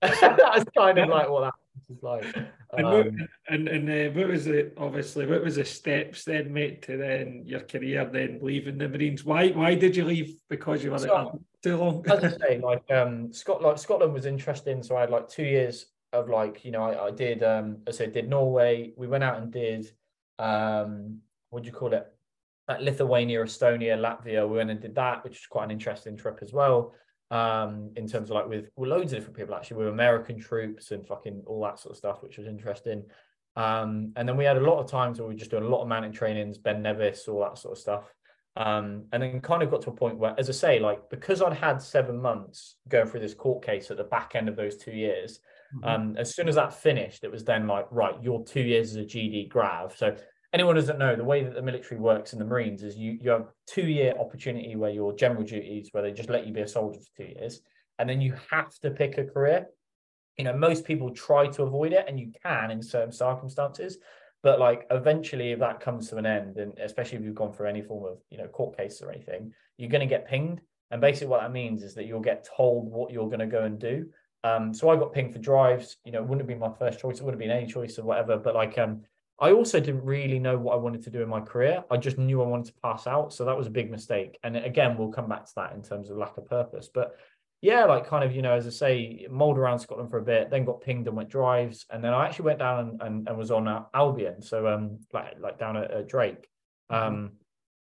That's kind of like what that is like. And, what, um, and, and uh, what was it obviously what was the steps then mate to then your career then leaving the marines? Why why did you leave? Because you were so, too long. As I say, like um, Scotland, Scotland was interesting. So I had like two years of like, you know, I, I did, um, I said, did Norway. We went out and did, um, what do you call it? Like Lithuania, Estonia, Latvia. We went and did that, which was quite an interesting trip as well. Um, in terms of like with, with loads of different people actually, with American troops and fucking all that sort of stuff, which was interesting. Um, and then we had a lot of times where we were just doing a lot of mountain trainings, Ben Nevis, all that sort of stuff. Um, and then kind of got to a point where, as I say, like because I'd had seven months going through this court case at the back end of those two years, mm-hmm. um, as soon as that finished, it was then like, right, your two years as a GD grav. So anyone doesn't know the way that the military works in the Marines is you you have two year opportunity where your general duties where they just let you be a soldier for two years, and then you have to pick a career. You know, most people try to avoid it, and you can in certain circumstances. But like eventually, if that comes to an end, and especially if you've gone through any form of you know court case or anything, you're going to get pinged. And basically, what that means is that you'll get told what you're going to go and do. Um, so I got pinged for drives. You know, it wouldn't have been my first choice. It wouldn't have been any choice or whatever. But like, um, I also didn't really know what I wanted to do in my career. I just knew I wanted to pass out. So that was a big mistake. And again, we'll come back to that in terms of lack of purpose. But yeah, like kind of, you know, as I say, mulled around Scotland for a bit, then got pinged and went drives. And then I actually went down and, and, and was on uh, Albion. So um like like down at uh, Drake, mm-hmm. um,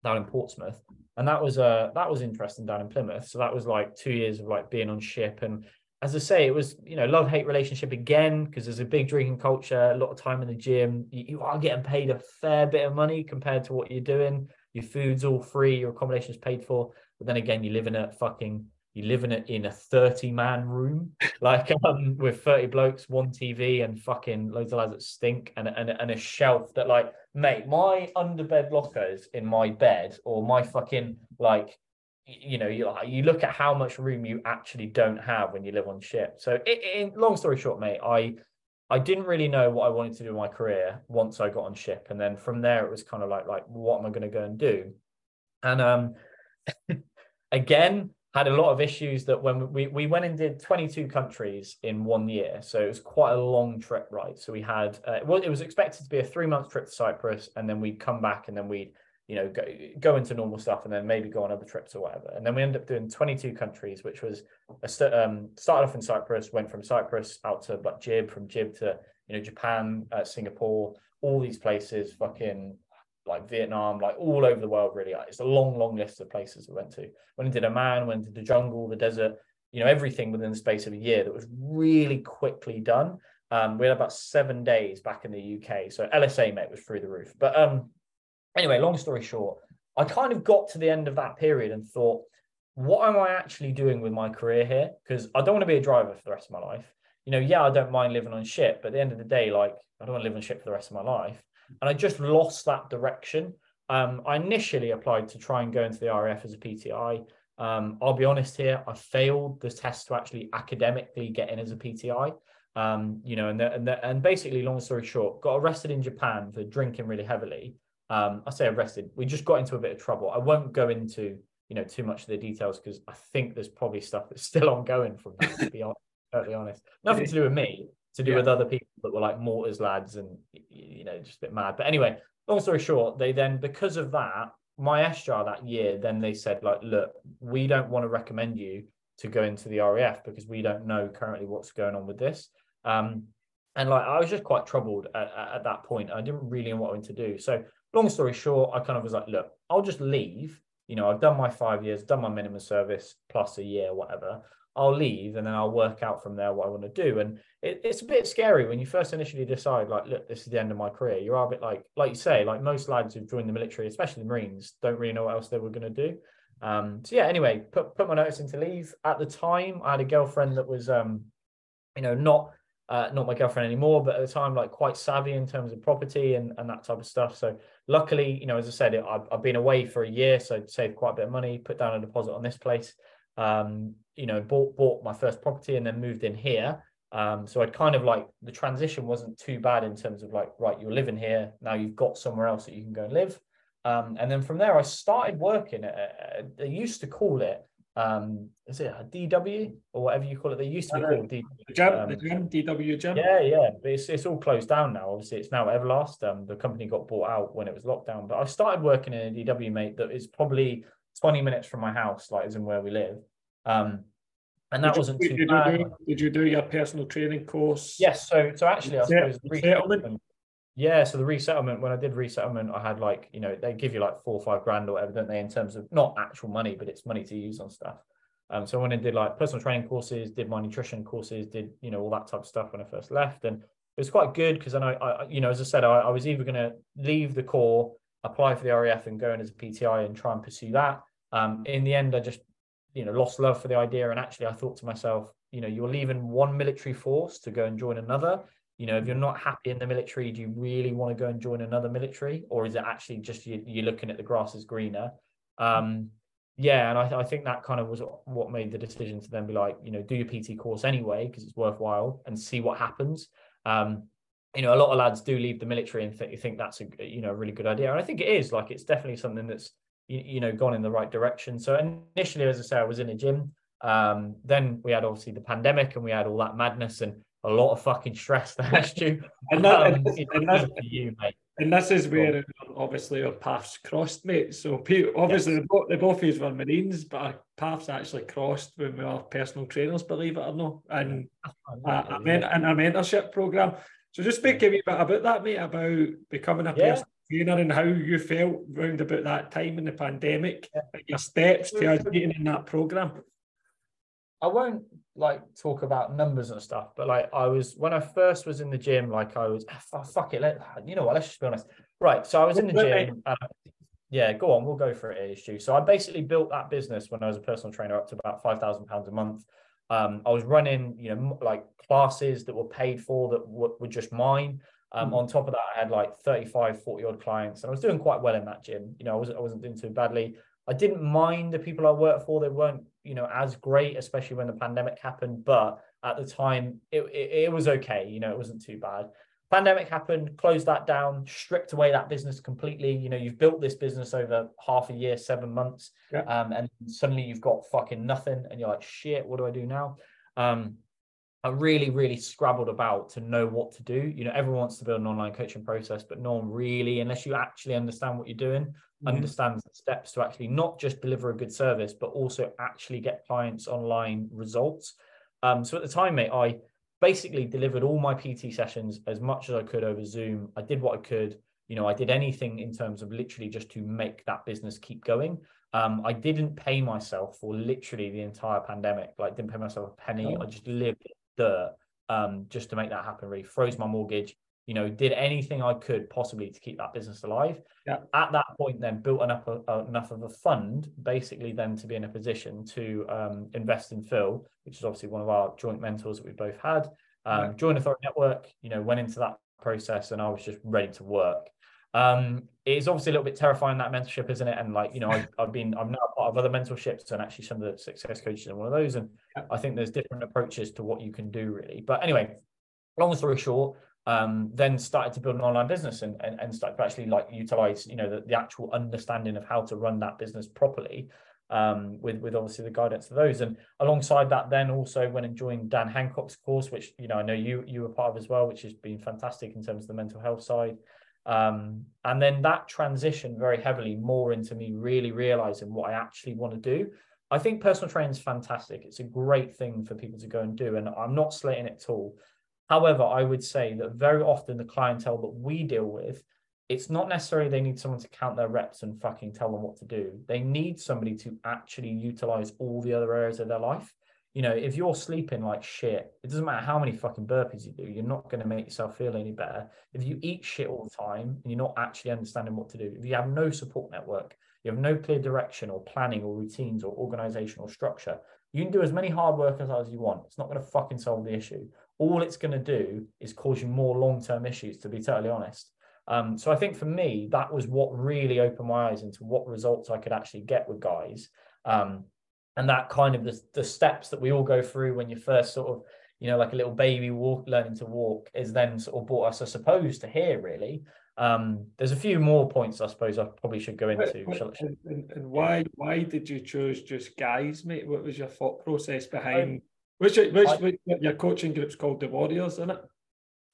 down in Portsmouth. And that was uh that was interesting down in Plymouth. So that was like two years of like being on ship. And as I say, it was, you know, love-hate relationship again, because there's a big drinking culture, a lot of time in the gym. You, you are getting paid a fair bit of money compared to what you're doing. Your food's all free, your accommodation's paid for. But then again, you live in a fucking you live in a in a 30 man room like um with 30 blokes one tv and fucking loads of lads that stink and, and, and a shelf that like mate my underbed lockers in my bed or my fucking like you know you, you look at how much room you actually don't have when you live on ship so it, long story short mate i i didn't really know what i wanted to do in my career once i got on ship. And then from there it was kind of like like what am i going to go and do? And um again had a lot of issues that when we, we went and did 22 countries in one year. So it was quite a long trip right? So we had uh, well it was expected to be a three month trip to cyprus and then we'd come back and then we'd you know go, go into normal stuff and then maybe go on other trips or whatever. And then we ended up doing 22 countries which was a st- um, started off in cyprus went from cyprus out to like Gib from Gib to you know japan uh, singapore all these places fucking like Vietnam, like all over the world, really. It's a long, long list of places we went to. Went and did Oman, went to the jungle, the desert, you know, everything within the space of a year that was really quickly done. Um, we had about seven days back in the UK. So LSA, mate, was through the roof. But um, anyway, long story short, I kind of got to the end of that period and thought, what am I actually doing with my career here? Because I don't want to be a driver for the rest of my life. You know, yeah, I don't mind living on ship, but at the end of the day, like, I don't want to live on ship for the rest of my life and I just lost that direction. Um, I initially applied to try and go into the RAF as a PTI. Um, I'll be honest here, I failed the test to actually academically get in as a PTI. Um, you know, and the, and the, and basically, long story short, got arrested in Japan for drinking really heavily. Um, I say arrested. We just got into a bit of trouble. I won't go into you know too much of the details because I think there's probably stuff that's still ongoing from that. To be totally honest, nothing to do with me, to do yeah. with other people that were like mortars lads and you know just a bit mad. But anyway, long story short, they then because of that, my SJAR that year, then they said like, look, we don't want to recommend you to go into the RAF because we don't know currently what's going on with this. Um, and like I was just quite troubled at, at, that point. I didn't really know what I wanted to do. So long story short, I kind of was like, look, I'll just leave. You know, I've done my five years, done my minimum service plus a year, whatever. I'll leave and then I'll work out from there what I want to do. And it, it's a bit scary when you first initially decide, like, look, this is the end of my career. You're a bit like, like you say, like most lads who've joined the military, especially the Marines, don't really know what else they were going to do. Um, so yeah, anyway, put put my notice in to leave. At the time, I had a girlfriend that was, um, you know, not uh, not my girlfriend anymore, but at the time, like quite savvy in terms of property and, and that type of stuff. So luckily, you know, as I said, I've, I've been away for a year, so saved quite a bit of money, put down a deposit on this place, um, you know, bought bought my first property and then moved in here. Um, so I'd kind of like the transition wasn't too bad in terms of like, right, you're living here now, you've got somewhere else that you can go and live. Um, and then from there, I started working. At, they used to call it um is it a DW or whatever you call it? They used to be called DW. The gym, um, the DW. Yeah, yeah. But it's it's all closed down now. Obviously, it's now Everlast. Um, the company got bought out when it was lockdown. But I started working in a DW mate that is probably 20 minutes from my house, like is in where we live. Um and that did wasn't you, too did bad. You do, did you do your personal training course? Yes. So so actually I suppose resettlement. Yeah, so the resettlement, when I did resettlement, I had like, you know, they give you like four or five grand or whatever, don't they, in terms of not actual money, but it's money to use on stuff. Um, so I went and did like personal training courses, did my nutrition courses, did you know all that type of stuff when I first left, and it was quite good because I know I, you know, as I said, I, I was either going to leave the corps, apply for the RAF, and go in as a PTI and try and pursue that. Um, in the end, I just you know lost love for the idea, and actually I thought to myself, you know, you're leaving one military force to go and join another. You know, if you're not happy in the military, do you really want to go and join another military, or is it actually just you, you're looking at the grass is greener? Um, yeah, and I, I think that kind of was what made the decision to then be like, you know, do your PT course anyway because it's worthwhile and see what happens. Um, you know, a lot of lads do leave the military and th- think that's a you know a really good idea, and I think it is. Like, it's definitely something that's you, you know gone in the right direction. So initially, as I say, I was in a gym. Um, then we had obviously the pandemic, and we had all that madness and a lot of fucking stress that you. and that, um, and, and that's, you. And this is where obviously our paths crossed, mate. So obviously yes. the, both, the both of us were Marines, but our paths actually crossed when we were personal trainers, believe it or not, and a, a, men, in our mentorship program. So just speak a wee bit about that, mate, about becoming a yeah. personal trainer and how you felt round about that time in the pandemic, yeah. your steps to getting in that program. I won't like talk about numbers and stuff, but like I was when I first was in the gym, like I was oh, fuck it, let, you know what? Let's just be honest. Right, so I was in the gym. Uh, yeah, go on, we'll go for it, Stu. So I basically built that business when I was a personal trainer up to about five thousand pounds a month. Um, I was running, you know, like classes that were paid for that were, were just mine. Um, mm-hmm. On top of that, I had like 35, 40 odd clients, and I was doing quite well in that gym. You know, I wasn't, I wasn't doing too badly. I didn't mind the people I worked for. They weren't, you know, as great, especially when the pandemic happened. But at the time, it, it, it, was okay. You know, it wasn't too bad. Pandemic happened, closed that down, stripped away that business completely. You know, you've built this business over half a year, seven months, yeah. um, and suddenly you've got fucking nothing, and you're like, shit, what do I do now? Um, I really, really scrabbled about to know what to do. You know, everyone wants to build an online coaching process, but no one really, unless you actually understand what you're doing, mm-hmm. understands the steps to actually not just deliver a good service, but also actually get clients online results. Um, so at the time, mate, I basically delivered all my PT sessions as much as I could over Zoom. I did what I could. You know, I did anything in terms of literally just to make that business keep going. Um, I didn't pay myself for literally the entire pandemic. Like, didn't pay myself a penny. Oh. I just lived dirt um, just to make that happen. Really froze my mortgage, you know, did anything I could possibly to keep that business alive. Yeah. At that point, then built enough uh, enough of a fund, basically, then to be in a position to um, invest in Phil, which is obviously one of our joint mentors that we both had. Um, yeah. Joint Authority Network, you know, went into that process, and I was just ready to work. Um, it's obviously a little bit terrifying that mentorship, isn't it? And like, you know, I've, I've been, I'm now part of other mentorships and actually some of the success coaches in one of those. And yeah. I think there's different approaches to what you can do really. But anyway, long story short, um, then started to build an online business and, and, and started to actually like utilize, you know, the, the actual understanding of how to run that business properly um, with with obviously the guidance of those. And alongside that, then also went and joined Dan Hancock's course, which you know I know you you were part of as well, which has been fantastic in terms of the mental health side. Um, and then that transition very heavily more into me really realizing what I actually want to do. I think personal training is fantastic. It's a great thing for people to go and do, and I'm not slating it at all. However, I would say that very often the clientele that we deal with it's not necessarily they need someone to count their reps and fucking tell them what to do. They need somebody to actually utilize all the other areas of their life. You know, if you're sleeping like shit, it doesn't matter how many fucking burpees you do, you're not going to make yourself feel any better. If you eat shit all the time and you're not actually understanding what to do, if you have no support network, you have no clear direction or planning or routines or organizational structure, you can do as many hard work as you want. It's not going to fucking solve the issue. All it's going to do is cause you more long term issues, to be totally honest. Um, so I think for me, that was what really opened my eyes into what results I could actually get with guys. Um, and that kind of the, the steps that we all go through when you first sort of, you know, like a little baby walk, learning to walk is then sort of brought us, I suppose, to here really. Um, there's a few more points I suppose I probably should go into. and, and, and, why why did you choose just guys, mate? What was your thought process behind? which, which, I, which your coaching group's called the Warriors, isn't it?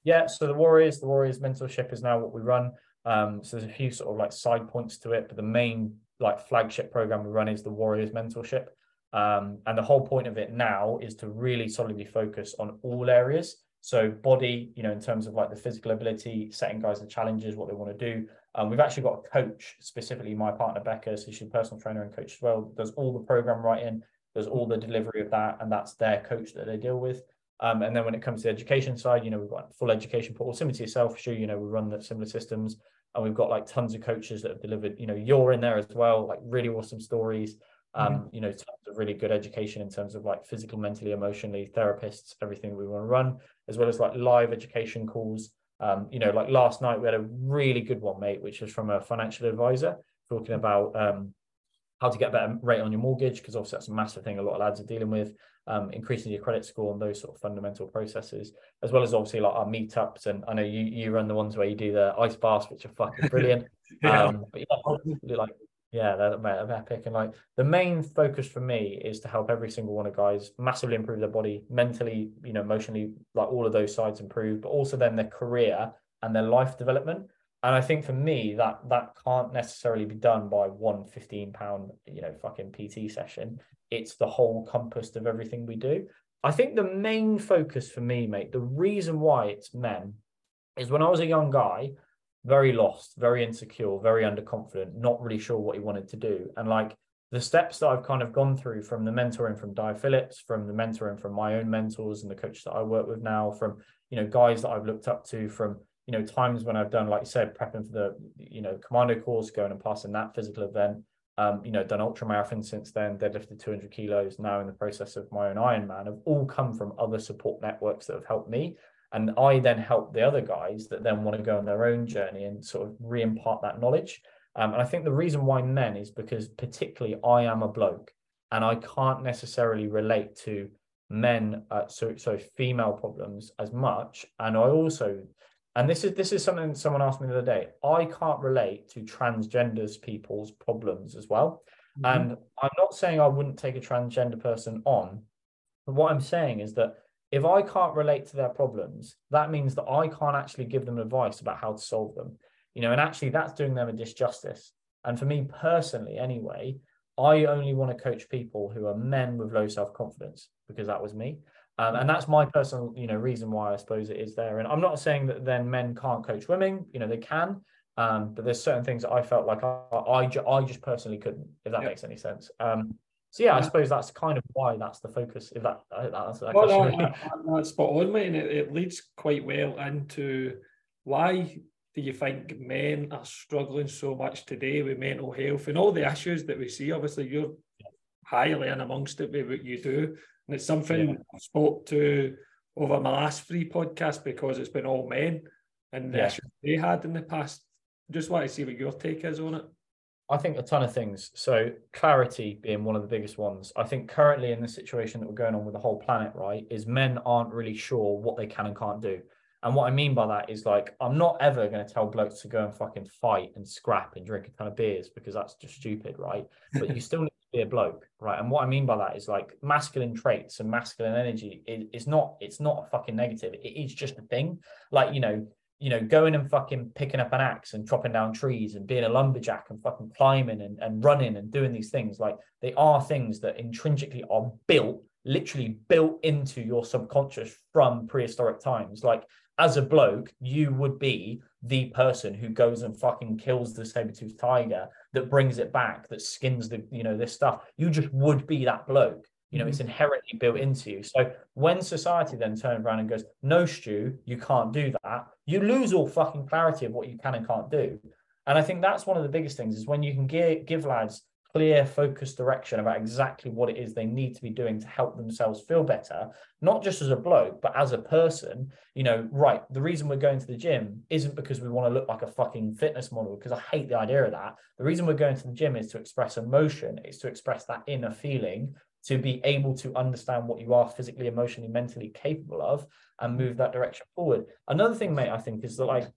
Yeah, so the Warriors, the Warriors mentorship is now what we run. Um, so there's a few sort of like side points to it, but the main like flagship program we run is the Warriors mentorship. Um, and the whole point of it now is to really solidly focus on all areas. So body, you know, in terms of like the physical ability, setting guys the challenges, what they want to do. Um, we've actually got a coach, specifically my partner Becca, so she's a personal trainer and coach as well. Does all the program writing, does all the delivery of that, and that's their coach that they deal with. Um, and then when it comes to the education side, you know, we've got full education portal, similar to yourself, sure, you know, we run the similar systems and we've got like tons of coaches that have delivered, you know, you're in there as well, like really awesome stories, um, mm-hmm. you know, really good education in terms of like physical, mentally, emotionally, therapists, everything we want to run, as well as like live education calls. Um, you know, like last night we had a really good one, mate, which was from a financial advisor talking about um, how to get a better rate on your mortgage, because obviously that's a massive thing a lot of lads are dealing with um, increasing your credit score and those sort of fundamental processes, as well as obviously like our meetups. And I know you you run the ones where you do the ice baths, which are fucking brilliant. yeah. Um, but yeah, like yeah, they're, they're epic. And like the main focus for me is to help every single one of guys massively improve their body, mentally, you know, emotionally, like all of those sides improve, but also then their career and their life development. And I think for me that that can't necessarily be done by one 15 pound, you know, fucking PT session it's the whole compass of everything we do. I think the main focus for me, mate, the reason why it's men is when I was a young guy, very lost, very insecure, very underconfident, not really sure what he wanted to do. And like the steps that I've kind of gone through from the mentoring from Dai Phillips, from the mentoring from my own mentors and the coaches that I work with now, from you know guys that I've looked up to, from you know times when I've done like you said prepping for the you know commando course, going and passing that physical event, um, you know, done ultra marathon since then, deadlifted 200 kilos, now in the process of my own Ironman, have all come from other support networks that have helped me. And I then help the other guys that then want to go on their own journey and sort of re impart that knowledge. Um, and I think the reason why men is because, particularly, I am a bloke and I can't necessarily relate to men, uh, so, so female problems as much. And I also and this is this is something someone asked me the other day. I can't relate to transgenders people's problems as well. Mm-hmm. And I'm not saying I wouldn't take a transgender person on, but what I'm saying is that if I can't relate to their problems, that means that I can't actually give them advice about how to solve them. You know, and actually that's doing them a disjustice. And for me personally, anyway, I only want to coach people who are men with low self-confidence because that was me. Um, and that's my personal, you know, reason why I suppose it is there. And I'm not saying that then men can't coach women. You know, they can. Um, but there's certain things that I felt like I, I, I just personally couldn't, if that yeah. makes any sense. Um, so yeah, I suppose that's kind of why that's the focus. If that, uh, that's that well, no, that's spot on, mate, and it, it leads quite well into why do you think men are struggling so much today with mental health and all the issues that we see? Obviously, you're highly in amongst it with what you do. And it's something yeah. I spoke to over my last three podcasts because it's been all men and the yeah. issues they had in the past just want to see what your take is on it. I think a ton of things. So clarity being one of the biggest ones. I think currently in the situation that we're going on with the whole planet, right, is men aren't really sure what they can and can't do. And what I mean by that is like, I'm not ever going to tell blokes to go and fucking fight and scrap and drink a ton of beers because that's just stupid, right? But you still need to be a bloke, right? And what I mean by that is like masculine traits and masculine energy is, is not, it's not a fucking negative. It is just a thing. Like, you know, you know, going and fucking picking up an axe and chopping down trees and being a lumberjack and fucking climbing and, and running and doing these things, like they are things that intrinsically are built, literally built into your subconscious from prehistoric times. Like as a bloke, you would be the person who goes and fucking kills the saber-toothed tiger, that brings it back, that skins the, you know, this stuff. You just would be that bloke. You know, mm-hmm. it's inherently built into you. So when society then turns around and goes, no, Stu, you can't do that, you lose all fucking clarity of what you can and can't do. And I think that's one of the biggest things is when you can give, give lads clear focused direction about exactly what it is they need to be doing to help themselves feel better not just as a bloke but as a person you know right the reason we're going to the gym isn't because we want to look like a fucking fitness model because i hate the idea of that the reason we're going to the gym is to express emotion is to express that inner feeling to be able to understand what you are physically emotionally mentally capable of and move that direction forward another thing mate i think is that like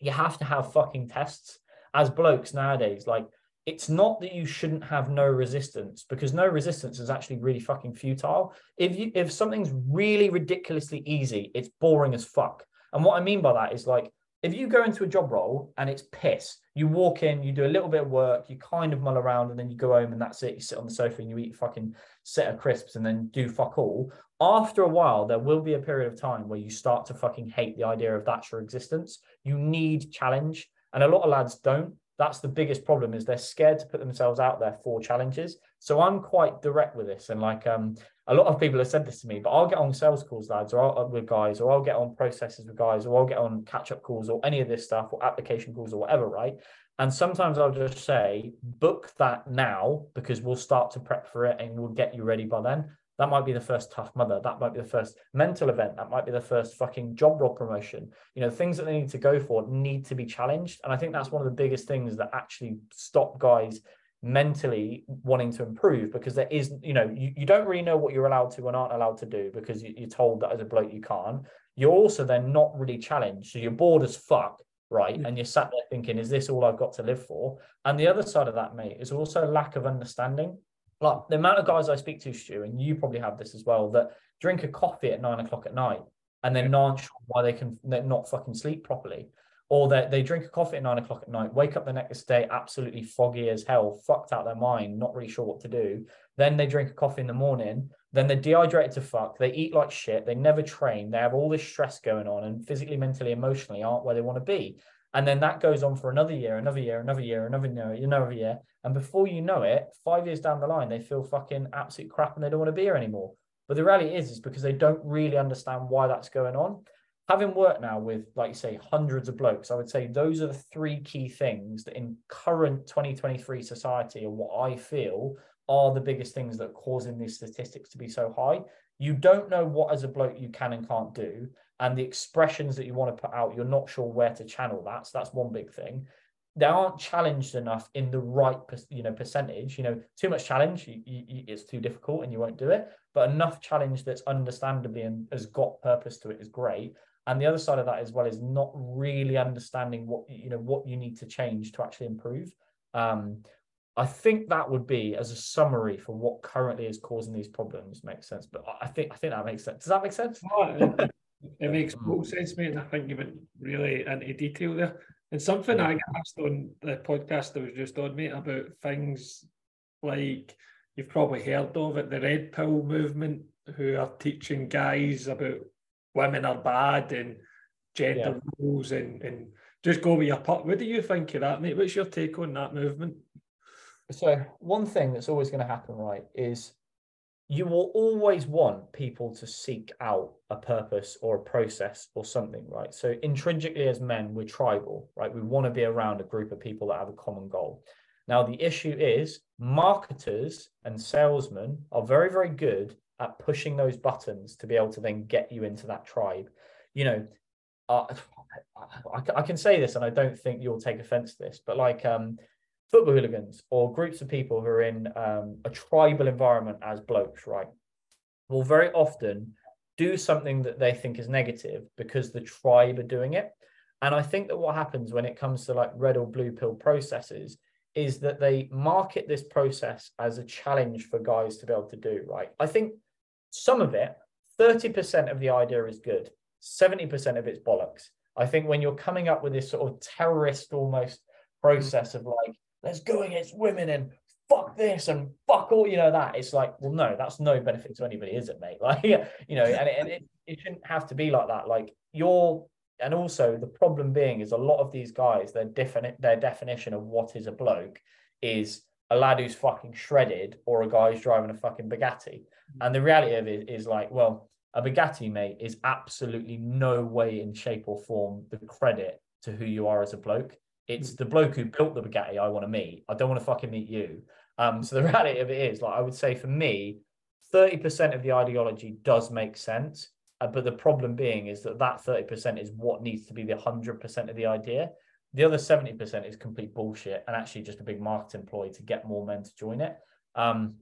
you have to have fucking tests as blokes nowadays like it's not that you shouldn't have no resistance because no resistance is actually really fucking futile. If you if something's really ridiculously easy, it's boring as fuck. And what I mean by that is like if you go into a job role and it's piss, you walk in, you do a little bit of work, you kind of mull around, and then you go home and that's it. You sit on the sofa and you eat fucking set of crisps and then do fuck all. After a while, there will be a period of time where you start to fucking hate the idea of that's your existence. You need challenge. And a lot of lads don't that's the biggest problem is they're scared to put themselves out there for challenges so i'm quite direct with this and like um a lot of people have said this to me but i'll get on sales calls lads or I'll, with guys or i'll get on processes with guys or i'll get on catch up calls or any of this stuff or application calls or whatever right and sometimes i'll just say book that now because we'll start to prep for it and we'll get you ready by then that might be the first Tough Mudder. That might be the first mental event. That might be the first fucking job role promotion. You know, things that they need to go for need to be challenged. And I think that's one of the biggest things that actually stop guys mentally wanting to improve because there is, you know, you, you don't really know what you're allowed to and aren't allowed to do because you, you're told that as a bloke you can't. You're also then not really challenged. So you're bored as fuck right? And you're sat there thinking, is this all I've got to live for? And the other side of that, mate, is also lack of understanding like the amount of guys I speak to, Stu, and you probably have this as well, that drink a coffee at nine o'clock at night and they're not sure why they can they're not fucking sleep properly. Or that they drink a coffee at nine o'clock at night, wake up the next day absolutely foggy as hell, fucked out their mind, not really sure what to do. Then they drink a coffee in the morning, then they're dehydrated to fuck, they eat like shit, they never train, they have all this stress going on, and physically, mentally, emotionally aren't where they want to be. And then that goes on for another year, another year, another year, another year, another year. And before you know it, five years down the line, they feel fucking absolute crap and they don't want to be here anymore. But the reality is, is because they don't really understand why that's going on. Having worked now with, like you say, hundreds of blokes, I would say those are the three key things that in current 2023 society and what I feel are the biggest things that are causing these statistics to be so high. You don't know what as a bloke you can and can't do and the expressions that you want to put out, you're not sure where to channel that. So that's one big thing. They aren't challenged enough in the right, you know, percentage. You know, too much challenge, you, you, it's too difficult, and you won't do it. But enough challenge that's understandably and has got purpose to it is great. And the other side of that as well is not really understanding what you know what you need to change to actually improve. Um, I think that would be as a summary for what currently is causing these problems makes sense. But I think I think that makes sense. Does that make sense? It makes total sense, mate. And I think you went really into detail there. And something I asked on the podcast that was just on, mate, about things like you've probably heard of it, the Red Pill movement, who are teaching guys about women are bad and gender yeah. roles and, and just go with your putt. What do you think of that, mate? What's your take on that movement? So one thing that's always going to happen, right, is you will always want people to seek out a purpose or a process or something, right? So intrinsically as men, we're tribal, right? We want to be around a group of people that have a common goal. Now, the issue is marketers and salesmen are very, very good at pushing those buttons to be able to then get you into that tribe. You know, uh, I, I can say this and I don't think you'll take offense to this, but like um, football hooligans or groups of people who are in um, a tribal environment as blokes, right, will very often do something that they think is negative because the tribe are doing it. And I think that what happens when it comes to like red or blue pill processes is that they market this process as a challenge for guys to be able to do, right? I think some of it, 30% of the idea is good, 70% of it's bollocks. I think when you're coming up with this sort of terrorist almost process of like, let's go against women and fuck this and fuck all, you know, that, it's like, well, no, that's no benefit to anybody, is it, mate? Like, you know, and, it, and it, it shouldn't have to be like that. Like, you're and also the problem being is a lot of these guys their definite their definition of what is a bloke is a lad who's fucking shredded or a guy who's driving a fucking Bugatti. And the reality of it is like, well, a Bugatti, mate, is absolutely no way in shape or form the credit to who you are as a bloke. It's the bloke who built the Bugatti I want to meet. I don't want to fucking meet you. Um, so the reality of it is, like, I would say for me, 30% of the ideology does make sense. Uh, but the problem being is that that 30% is what needs to be the 100% of the idea. The other 70% is complete bullshit and actually just a big marketing ploy to get more men to join it. Um,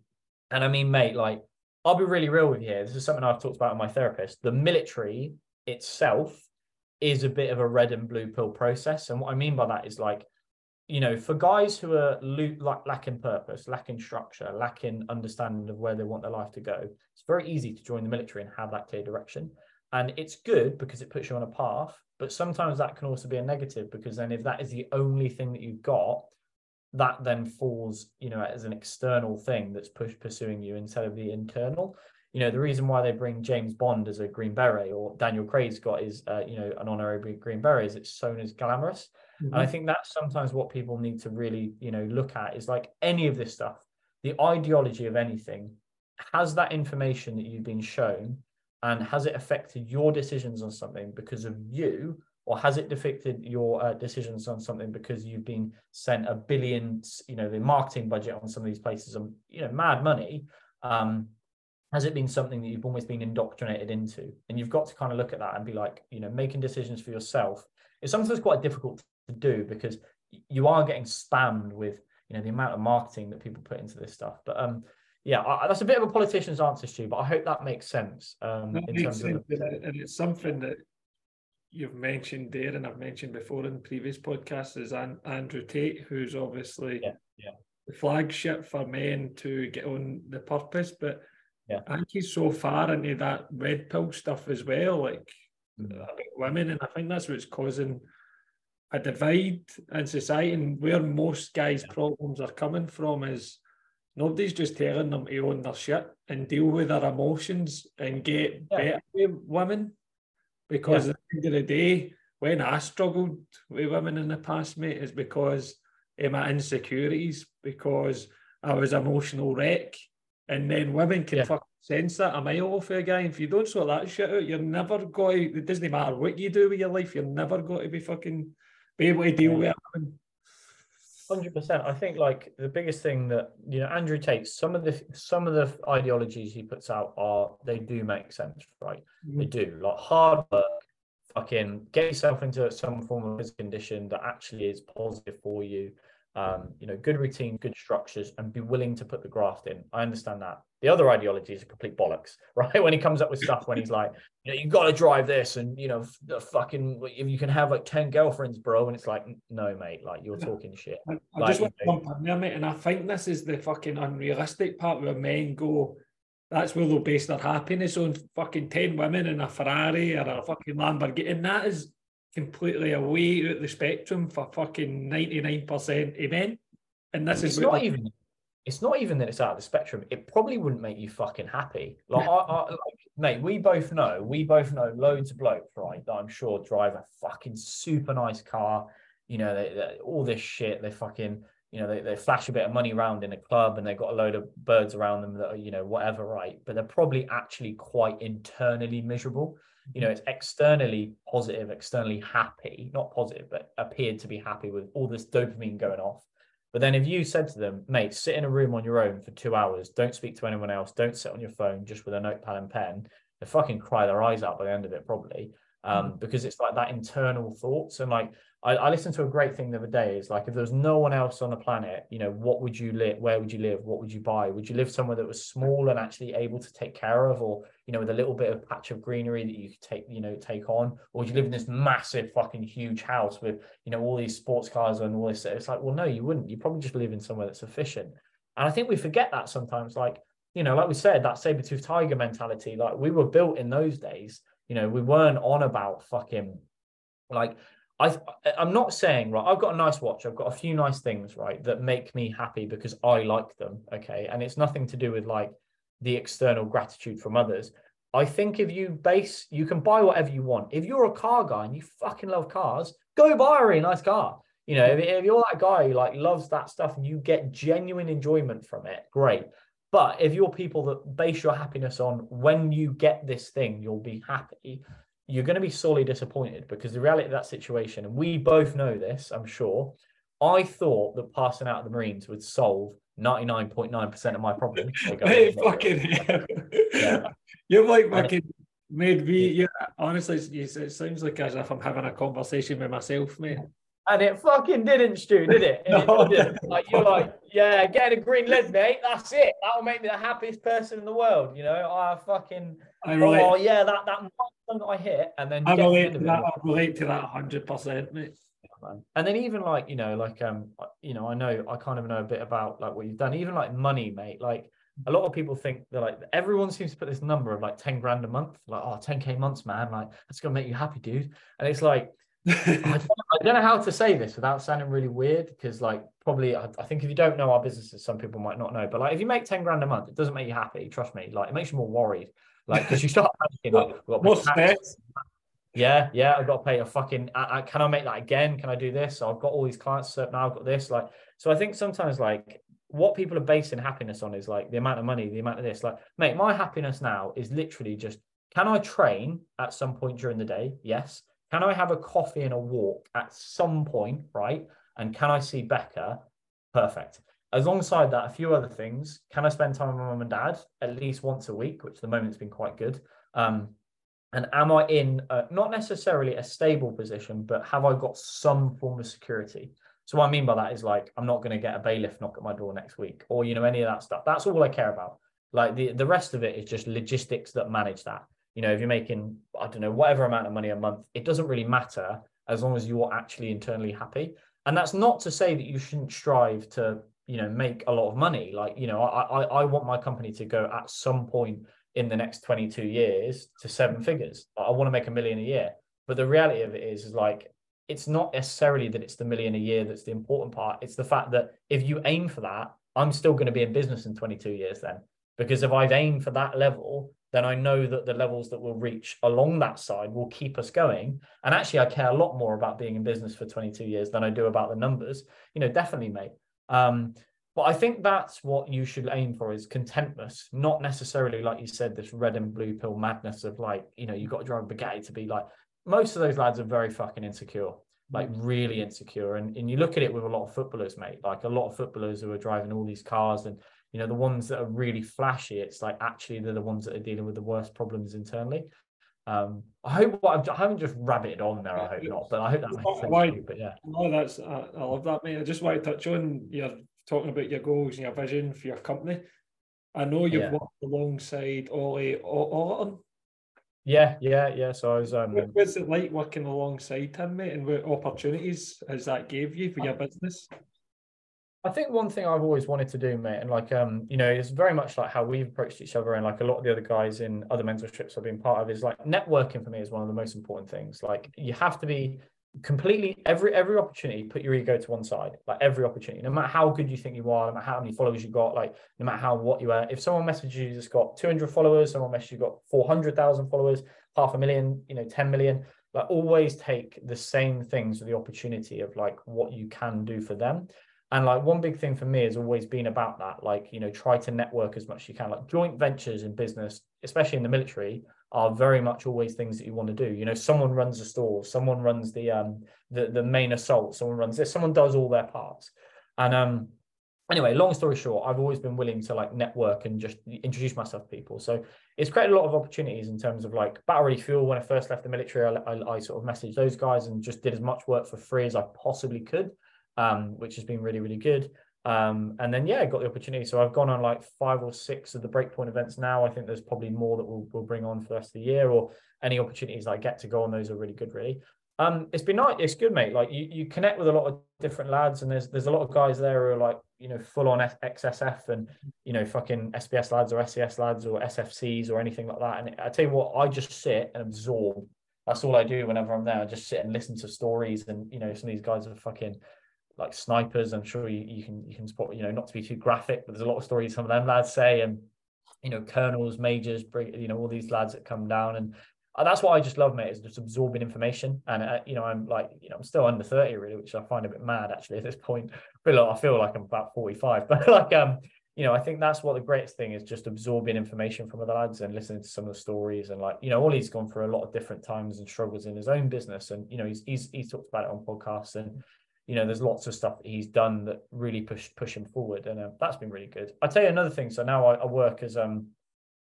and I mean, mate, like, I'll be really real with you here. This is something I've talked about with my therapist. The military itself is a bit of a red and blue pill process. And what I mean by that is like, you know, for guys who are lo- lacking purpose, lacking structure, lacking understanding of where they want their life to go, it's very easy to join the military and have that clear direction. And it's good because it puts you on a path, but sometimes that can also be a negative because then if that is the only thing that you've got, that then falls, you know, as an external thing that's push, pursuing you instead of the internal. You know, the reason why they bring James Bond as a Green Beret or Daniel Craig's got is, uh, you know, an honorary Green Beret is it's shown as glamorous Mm-hmm. And I think that's sometimes what people need to really, you know, look at is like any of this stuff, the ideology of anything, has that information that you've been shown and has it affected your decisions on something because of you? Or has it affected your uh, decisions on something because you've been sent a billion you know the marketing budget on some of these places and you know mad money? Um, has it been something that you've almost been indoctrinated into? And you've got to kind of look at that and be like you know making decisions for yourself it's sometimes quite difficult to do because you are getting spammed with you know the amount of marketing that people put into this stuff. But um, yeah, I, that's a bit of a politician's answer, Stu, but I hope that makes sense. Um, that makes sense, of, and it's something that you've mentioned there, and I've mentioned before in previous podcasts, is Andrew Tate, who's obviously yeah, yeah. the flagship for men to get on the purpose, but yeah. I think he's so far into that red pill stuff as well, like mm-hmm. about women, and I think that's what's causing a divide in society and where most guys' problems are coming from is nobody's just telling them to own their shit and deal with their emotions and get yeah. better with women. Because yeah. at the end of the day, when I struggled with women in the past, mate, is because of my insecurities, because I was emotional wreck. And then women can yeah. fucking sense that a mile off a guy. If you don't sort that shit out, you're never going to, it doesn't matter what you do with your life, you're never going to be fucking be able to deal with it. Hundred percent. I think like the biggest thing that you know Andrew Tate's some of the some of the ideologies he puts out are they do make sense, right? Mm-hmm. They do like hard work, fucking get yourself into some form of physical condition that actually is positive for you um, you know, good routine, good structures, and be willing to put the graft in. I understand that. The other ideology is a complete bollocks, right? When he comes up with stuff, when he's like, you know, you got to drive this, and you know, the fucking, if you can have like ten girlfriends, bro, and it's like, no, mate, like you're talking shit. I, I like, just want to jump in there, mate, and I think this is the fucking unrealistic part where men go. That's where they'll base their happiness on fucking ten women in a Ferrari or a fucking Lamborghini, and that is completely away out the spectrum for fucking 99% of men. And this it's is not even it's not even that it's out of the spectrum. It probably wouldn't make you fucking happy. Like, I, I, like, mate, we both know, we both know loads of blokes, right? That I'm sure drive a fucking super nice car. You know, they, they, all this shit. They fucking, you know, they, they flash a bit of money around in a club and they've got a load of birds around them that are, you know, whatever, right? But they're probably actually quite internally miserable you know, mm-hmm. it's externally positive, externally happy, not positive, but appeared to be happy with all this dopamine going off. But then if you said to them, mate, sit in a room on your own for two hours, don't speak to anyone else, don't sit on your phone just with a notepad and pen, they fucking cry their eyes out by the end of it, probably. um, mm-hmm. because it's like that internal thoughts. And like I, I, listened to a great thing the other day is like if there was no one else on the planet you know what would you live where would you live? What would you buy? Would you live somewhere that was small and actually able to take care of or you know with a little bit of patch of greenery that you could take you know take on or you live in this massive fucking huge house with you know all these sports cars and all this it's like well no you wouldn't you probably just live in somewhere that's efficient and i think we forget that sometimes like you know like we said that saber-tooth tiger mentality like we were built in those days you know we weren't on about fucking like I I'm not saying right. I've got a nice watch. I've got a few nice things right that make me happy because I like them. Okay, and it's nothing to do with like the external gratitude from others. I think if you base, you can buy whatever you want. If you're a car guy and you fucking love cars, go buy a really nice car. You know, if, if you're that guy who like loves that stuff and you get genuine enjoyment from it, great. But if you're people that base your happiness on when you get this thing, you'll be happy you're going to be sorely disappointed because the reality of that situation, and we both know this, I'm sure. I thought that passing out of the Marines would solve 99.9% of my problems. hey, fucking yeah. You're like fucking made me. Yeah, honestly, it sounds like as if I'm having a conversation with myself, mate. And it fucking didn't, Stu, did it? no, it didn't. Like you're like, yeah, get a green lid, mate. That's it. That'll make me the happiest person in the world. You know, I fucking. I relate. Oh yeah, that that milestone that I hit, and then I relate to that. I relate to that hundred percent, mate. And then even like you know, like um, you know, I know I kind of know a bit about like what you've done. Even like money, mate. Like a lot of people think they're like everyone seems to put this number of like 10 grand a month like oh 10k months man like that's gonna make you happy dude and it's like I, don't, I, don't, know how to say this without sounding really weird because like probably I, I, think if you don't know our businesses some people might not know but like if you make 10 grand a month it doesn't make you happy trust me like it makes you more worried like because you start panicking like more stress yeah yeah I've got to pay a fucking I, can I make that again can I do this so I've got all these clients set now I've got this like so I think sometimes like what people are basing happiness on is like the amount of money the amount of this like mate my happiness now is literally just can I train at some point during the day yes can I have a coffee and a walk at some point, right? And can I see Becca? Perfect. Alongside that, a few other things. Can I spend time with my mum and dad at least once a week, which the moment's been quite good? Um, and am I in a, not necessarily a stable position, but have I got some form of security? So what I mean by that is like I'm not going to get a bailiff knock at my door next week, or you know any of that stuff. That's all I care about. Like the the rest of it is just logistics that manage that you know if you're making i don't know whatever amount of money a month it doesn't really matter as long as you're actually internally happy and that's not to say that you shouldn't strive to you know make a lot of money like you know i i, I want my company to go at some point in the next 22 years to seven figures i want to make a million a year but the reality of it is is like it's not necessarily that it's the million a year that's the important part it's the fact that if you aim for that i'm still going to be in business in 22 years then because if i've aimed for that level then I know that the levels that we'll reach along that side will keep us going. And actually, I care a lot more about being in business for 22 years than I do about the numbers. You know, definitely, mate. Um, but I think that's what you should aim for is contentness, not necessarily like you said, this red and blue pill madness of like, you know, you got to drive a Bugatti to be like. Most of those lads are very fucking insecure, like really insecure. And and you look at it with a lot of footballers, mate. Like a lot of footballers who are driving all these cars and you know the ones that are really flashy it's like actually they're the ones that are dealing with the worst problems internally um i hope what i haven't just rabbited on there i hope not but i hope that makes sense why, but yeah no that's I, I love that mate i just want to touch on you're talking about your goals and your vision for your company i know you've yeah. worked alongside ollie Ollerton. Yeah, yeah, yeah. So I was. Um, What's it like working alongside him, mate? And what opportunities has that gave you for your business? I think one thing I've always wanted to do, mate, and like um, you know, it's very much like how we've approached each other, and like a lot of the other guys in other mentorships I've been part of is like networking for me is one of the most important things. Like you have to be completely every every opportunity, put your ego to one side. Like every opportunity, no matter how good you think you are, no matter how many followers you got, like no matter how what you are. If someone messages you that's got 200 followers, someone messages you got 400,000 followers, half a million, you know, 10 million. Like always take the same things with the opportunity of like what you can do for them and like one big thing for me has always been about that, like, you know, try to network as much as you can. Like joint ventures in business, especially in the military, are very much always things that you want to do. You know, someone runs the store, someone runs the um the, the main assault, someone runs this, someone does all their parts. And um anyway, long story short, I've always been willing to like network and just introduce myself to people. So it's created a lot of opportunities in terms of like battle ready fuel. When I first left the military, I, I, I, sort of messaged those guys and just did as much work for free as I possibly could, um, which has been really, really good. Um, and then yeah, I got the opportunity. So I've gone on like five or six of the breakpoint events now. I think there's probably more that we'll, we'll bring on for the rest of the year, or any opportunities I get to go on those are really good, really. Um, it's been nice. It's good, mate. Like you, you connect with a lot of different lads, and there's there's a lot of guys there who are like you know full on XSF and you know fucking SBS lads or SES lads or SFCs or anything like that. And I tell you what, I just sit and absorb. That's all I do whenever I'm there. I just sit and listen to stories, and you know some of these guys are fucking like snipers. I'm sure you, you can you can spot you know not to be too graphic, but there's a lot of stories some of them lads say, and you know colonels, majors, you know all these lads that come down and and that's what I just love, mate, is just absorbing information. And uh, you know, I'm like, you know, I'm still under 30 really, which I find a bit mad actually at this point. But I feel like I'm about 45, but like, um, you know, I think that's what the greatest thing is just absorbing information from other lads and listening to some of the stories. And like, you know, Ollie's gone through a lot of different times and struggles in his own business. And, you know, he's, he's, he's talked about it on podcasts and, you know, there's lots of stuff that he's done that really push, push him forward. And uh, that's been really good. I'll tell you another thing. So now I, I work as, um,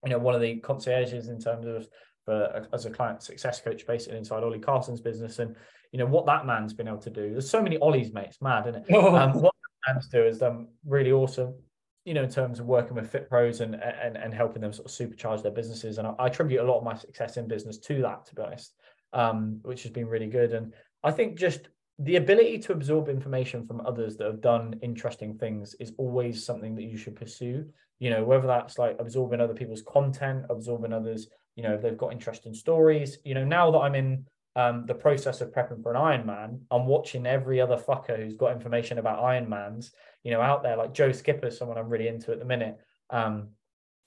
you know, one of the concierges in terms of for as a client success coach basically inside Ollie Carson's business. And you know what that man's been able to do. There's so many Ollies, mate. It's mad, isn't it? Oh. Um, what that man's do is done really awesome. You know, in terms of working with fit pros and and and helping them sort of supercharge their businesses. And I, I attribute a lot of my success in business to that, to be honest, um, which has been really good. And I think just the ability to absorb information from others that have done interesting things is always something that you should pursue you know whether that's like absorbing other people's content absorbing others you know, if they've got interesting stories. You know, now that I'm in um, the process of prepping for an Ironman, I'm watching every other fucker who's got information about Ironmans, you know, out there. Like Joe Skipper, someone I'm really into at the minute, um,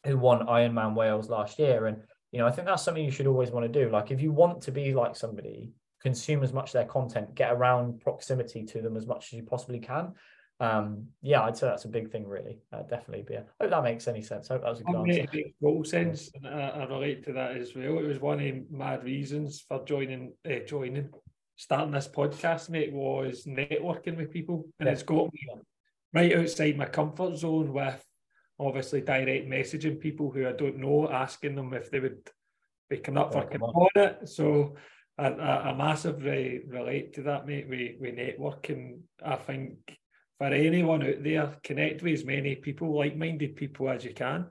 who won Ironman Wales last year. And, you know, I think that's something you should always want to do. Like, if you want to be like somebody, consume as much their content, get around proximity to them as much as you possibly can um, yeah, I'd say that's a big thing, really. Uh, definitely be. A, I hope that makes any sense. I hope that was a good answer. It makes total sense, and I, I, relate to that as well. It was one of my reasons for joining, uh, joining, starting this podcast, mate, was networking with people, and yeah. it's got me right outside my comfort zone with obviously direct messaging people who I don't know, asking them if they would be coming up for on it. So. I, I, I massively relate to that, mate. We we networking. I think for anyone out there, connect with as many people, like-minded people as you can.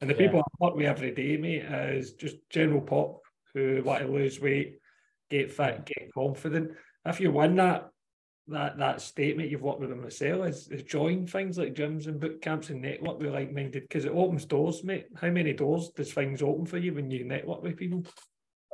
And the yeah. people I work with every day, mate, is just general pop who want to lose weight, get fit, get confident. If you win that that that statement you've worked with them myself is, is join things like gyms and boot camps and network with like-minded because it opens doors, mate. How many doors does things open for you when you network with people?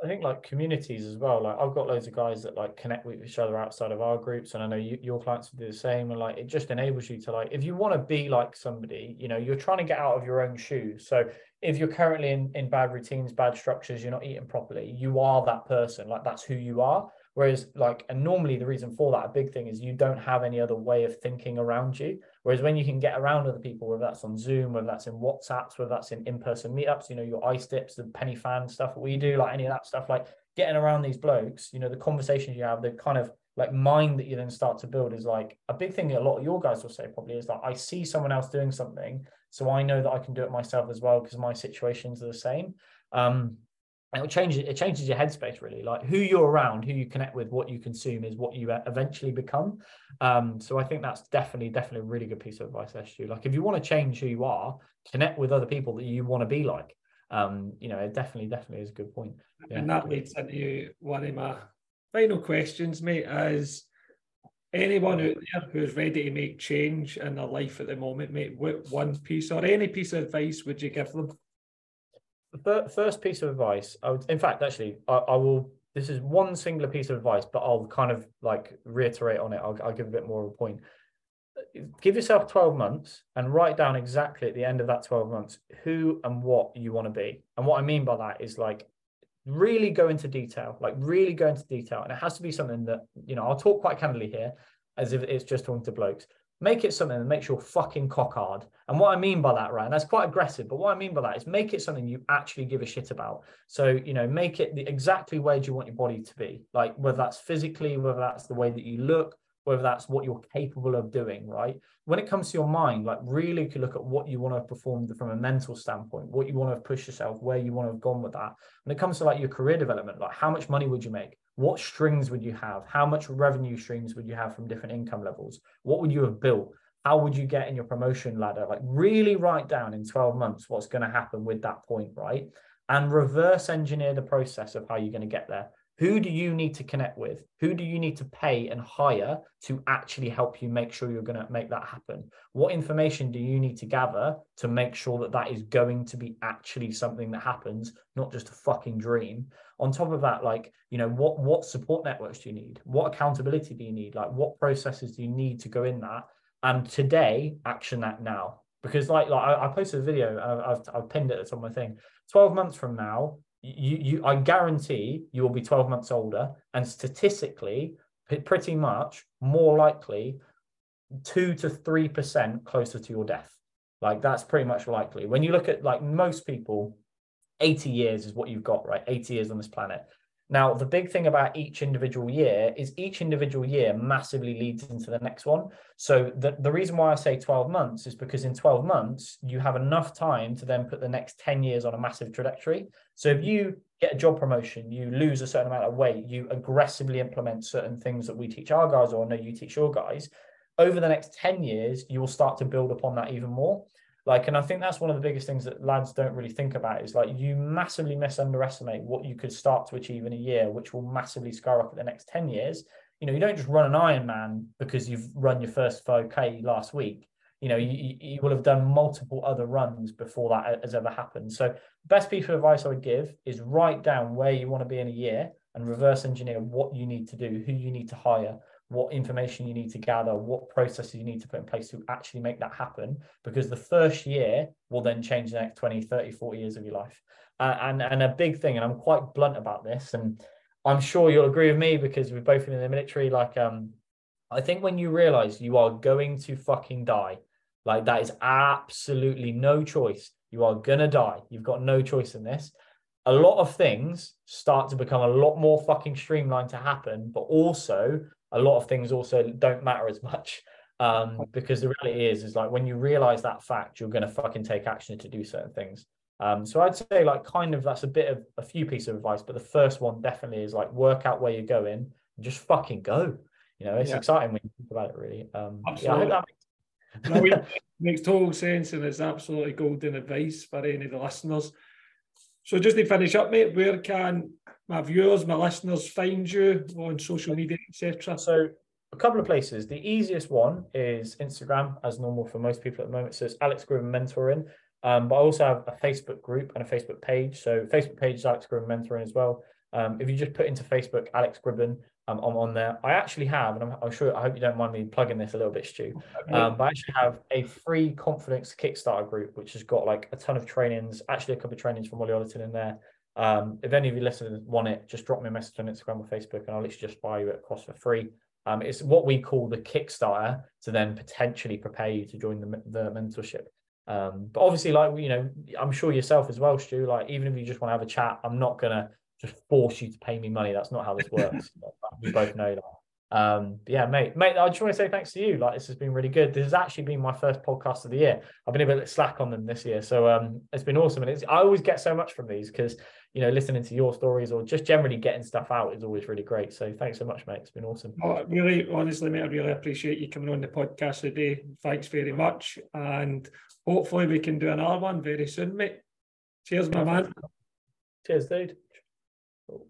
I think like communities as well. Like I've got loads of guys that like connect with each other outside of our groups, and I know you, your clients do the same. And like it just enables you to like if you want to be like somebody, you know, you're trying to get out of your own shoes. So if you're currently in in bad routines, bad structures, you're not eating properly, you are that person. Like that's who you are. Whereas, like, and normally the reason for that, a big thing is you don't have any other way of thinking around you. Whereas when you can get around other people, whether that's on Zoom, whether that's in WhatsApps, whether that's in in-person meetups, you know, your ice dips, the Pen y Fan stuff we do, like any of that stuff, like getting around these blokes, you know, the conversations you have, the kind of like mind that you then start to build is like a big thing a lot of your guys will say probably is that I see someone else doing something, so I know that I can do it myself as well because my situations are the same. Um, it changes it changes your headspace really. Like who you're around who you connect with what you consume is what you eventually become. Um, so i think that's definitely definitely a really good piece of advice SG. like if you want to change who you are connect with other people that you want to be like. Um, you know it definitely definitely is a good point. Yeah. and that leads into one of my final questions mate as anyone out there who's ready to make change in their life at the moment mate what one piece or any piece of advice would you give them first piece of advice, I would, in fact, actually, I, I, will. This is one singular piece of advice, but I'll kind of like reiterate on it. I'll, I'll give a bit more of a point. Give yourself 12 months and write down exactly at the end of that 12 months who and what you want to be. And what I mean by that is like really go into detail, like really go into detail. And it has to be something that, you know, I'll talk quite candidly here as if it's just talking to blokes make it something that makes you fucking cock hard. And what I mean by that, right, and that's quite aggressive, but what I mean by that is make it something you actually give a shit about. So, you know, make it the, exactly where do you want your body to be? Like whether that's physically, whether that's the way that you look, whether that's what you're capable of doing, right? When it comes to your mind, like really could look at what you want to perform from a mental standpoint, what you want to push yourself, where you want to have gone with that. When it comes to like your career development, like how much money would you make? What strings would you have? How much revenue streams would you have from different income levels? What would you have built? How would you get in your promotion ladder? Like really write down in 12 months what's going to happen with that point, right? And reverse engineer the process of how you're going to get there who do you need to connect with? Who do you need to pay and hire to actually help you make sure you're going to make that happen? What information do you need to gather to make sure that that is going to be actually something that happens, not just a fucking dream? On top of that, like, you know, what what support networks do you need? What accountability do you need? Like, what processes do you need to go in that? And today, action that now. Because like, like I, I posted a video, I've, I've pinned it some of my thing. 12 months from now, you, you I guarantee you will be 12 months older and statistically pretty much more likely two to three percent closer to your death. Like that's pretty much likely. When you look at like most people, 80 years is what you've got, right? 80 years on this planet. Now, the big thing about each individual year is each individual year massively leads into the next one. So the, the reason why I say 12 months is because in 12 months, you have enough time to then put the next 10 years on a massive trajectory. So if you get a job promotion, you lose a certain amount of weight, you aggressively implement certain things that we teach our guys or no, you teach your guys, over the next 10 years, you will start to build upon that even more. Like, and I think that's one of the biggest things that lads don't really think about is like you massively misunderestimate what you could start to achieve in a year, which will massively at the next 10 years. You know, you don't just run an Ironman because you've run your first 5K last week. You know, you, you will have done multiple other runs before that has ever happened. So, best piece of advice I would give is write down where you want to be in a year and reverse engineer what you need to do, who you need to hire, what information you need to gather, what processes you need to put in place to actually make that happen. Because the first year will then change the next 20, 30, 40 years of your life. Uh, and, and a big thing, and I'm quite blunt about this, and I'm sure you'll agree with me because we've both been in the military. Like, um, I think when you realize you are going to fucking die, like that is absolutely no choice. You are gonna die. You've got no choice in this. A lot of things start to become a lot more fucking streamlined to happen, but also a lot of things also don't matter as much um, because the reality is is like when you realize that fact you're going to fucking take action to do certain things um, so i'd say like kind of that's a bit of a few pieces of advice but the first one definitely is like work out where you're going and just fucking go you know it's yeah. exciting when you think about it really um, absolutely. Yeah, no, it makes total sense and it's absolutely golden advice for any of the listeners so just to finish up mate where can my viewers, my listeners find you on social media, etc.? So a couple of places. The easiest one is Instagram, as normal for most people at the moment. So it's Alex Gribben Mentoring. Um, but I also have a Facebook group and a Facebook page. So Facebook page is Alex Gribben Mentoring as well. Um, if you just put into Facebook Alex Gribben, um, I'm on there. I actually have, and I'm, I'm, sure I hope you don't mind me plugging this a little bit, Stu. Um, but I actually have a free confidence Kickstarter group, which has got like a ton of trainings, actually a couple of trainings from Ollie Ollerton in there. Um, if any of you listeners want it, just drop me a message on Instagram or Facebook, and I'll literally just buy you it across for free. Um, it's what we call the Kickstarter to then potentially prepare you to join the, the mentorship. Um, but obviously, like you know, I'm sure yourself as well, Stu. Like even if you just want to have a chat, I'm not gonna just force you to pay me money. That's not how this works. we both know that. Um, yeah, mate, mate, I just want to say thanks to you. Like, this has been really good. This has actually been my first podcast of the year. I've been a bit slack on them this year, so um, it's been awesome. And it's I always get so much from these because you know listening to your stories or just generally getting stuff out is always really great. So thanks so much, mate. It's been awesome. Oh, really, honestly, mate, I really appreciate you coming on the podcast today. Thanks very much, and hopefully we can do another one very soon, mate. Cheers, my man. Cheers, dude. Oh.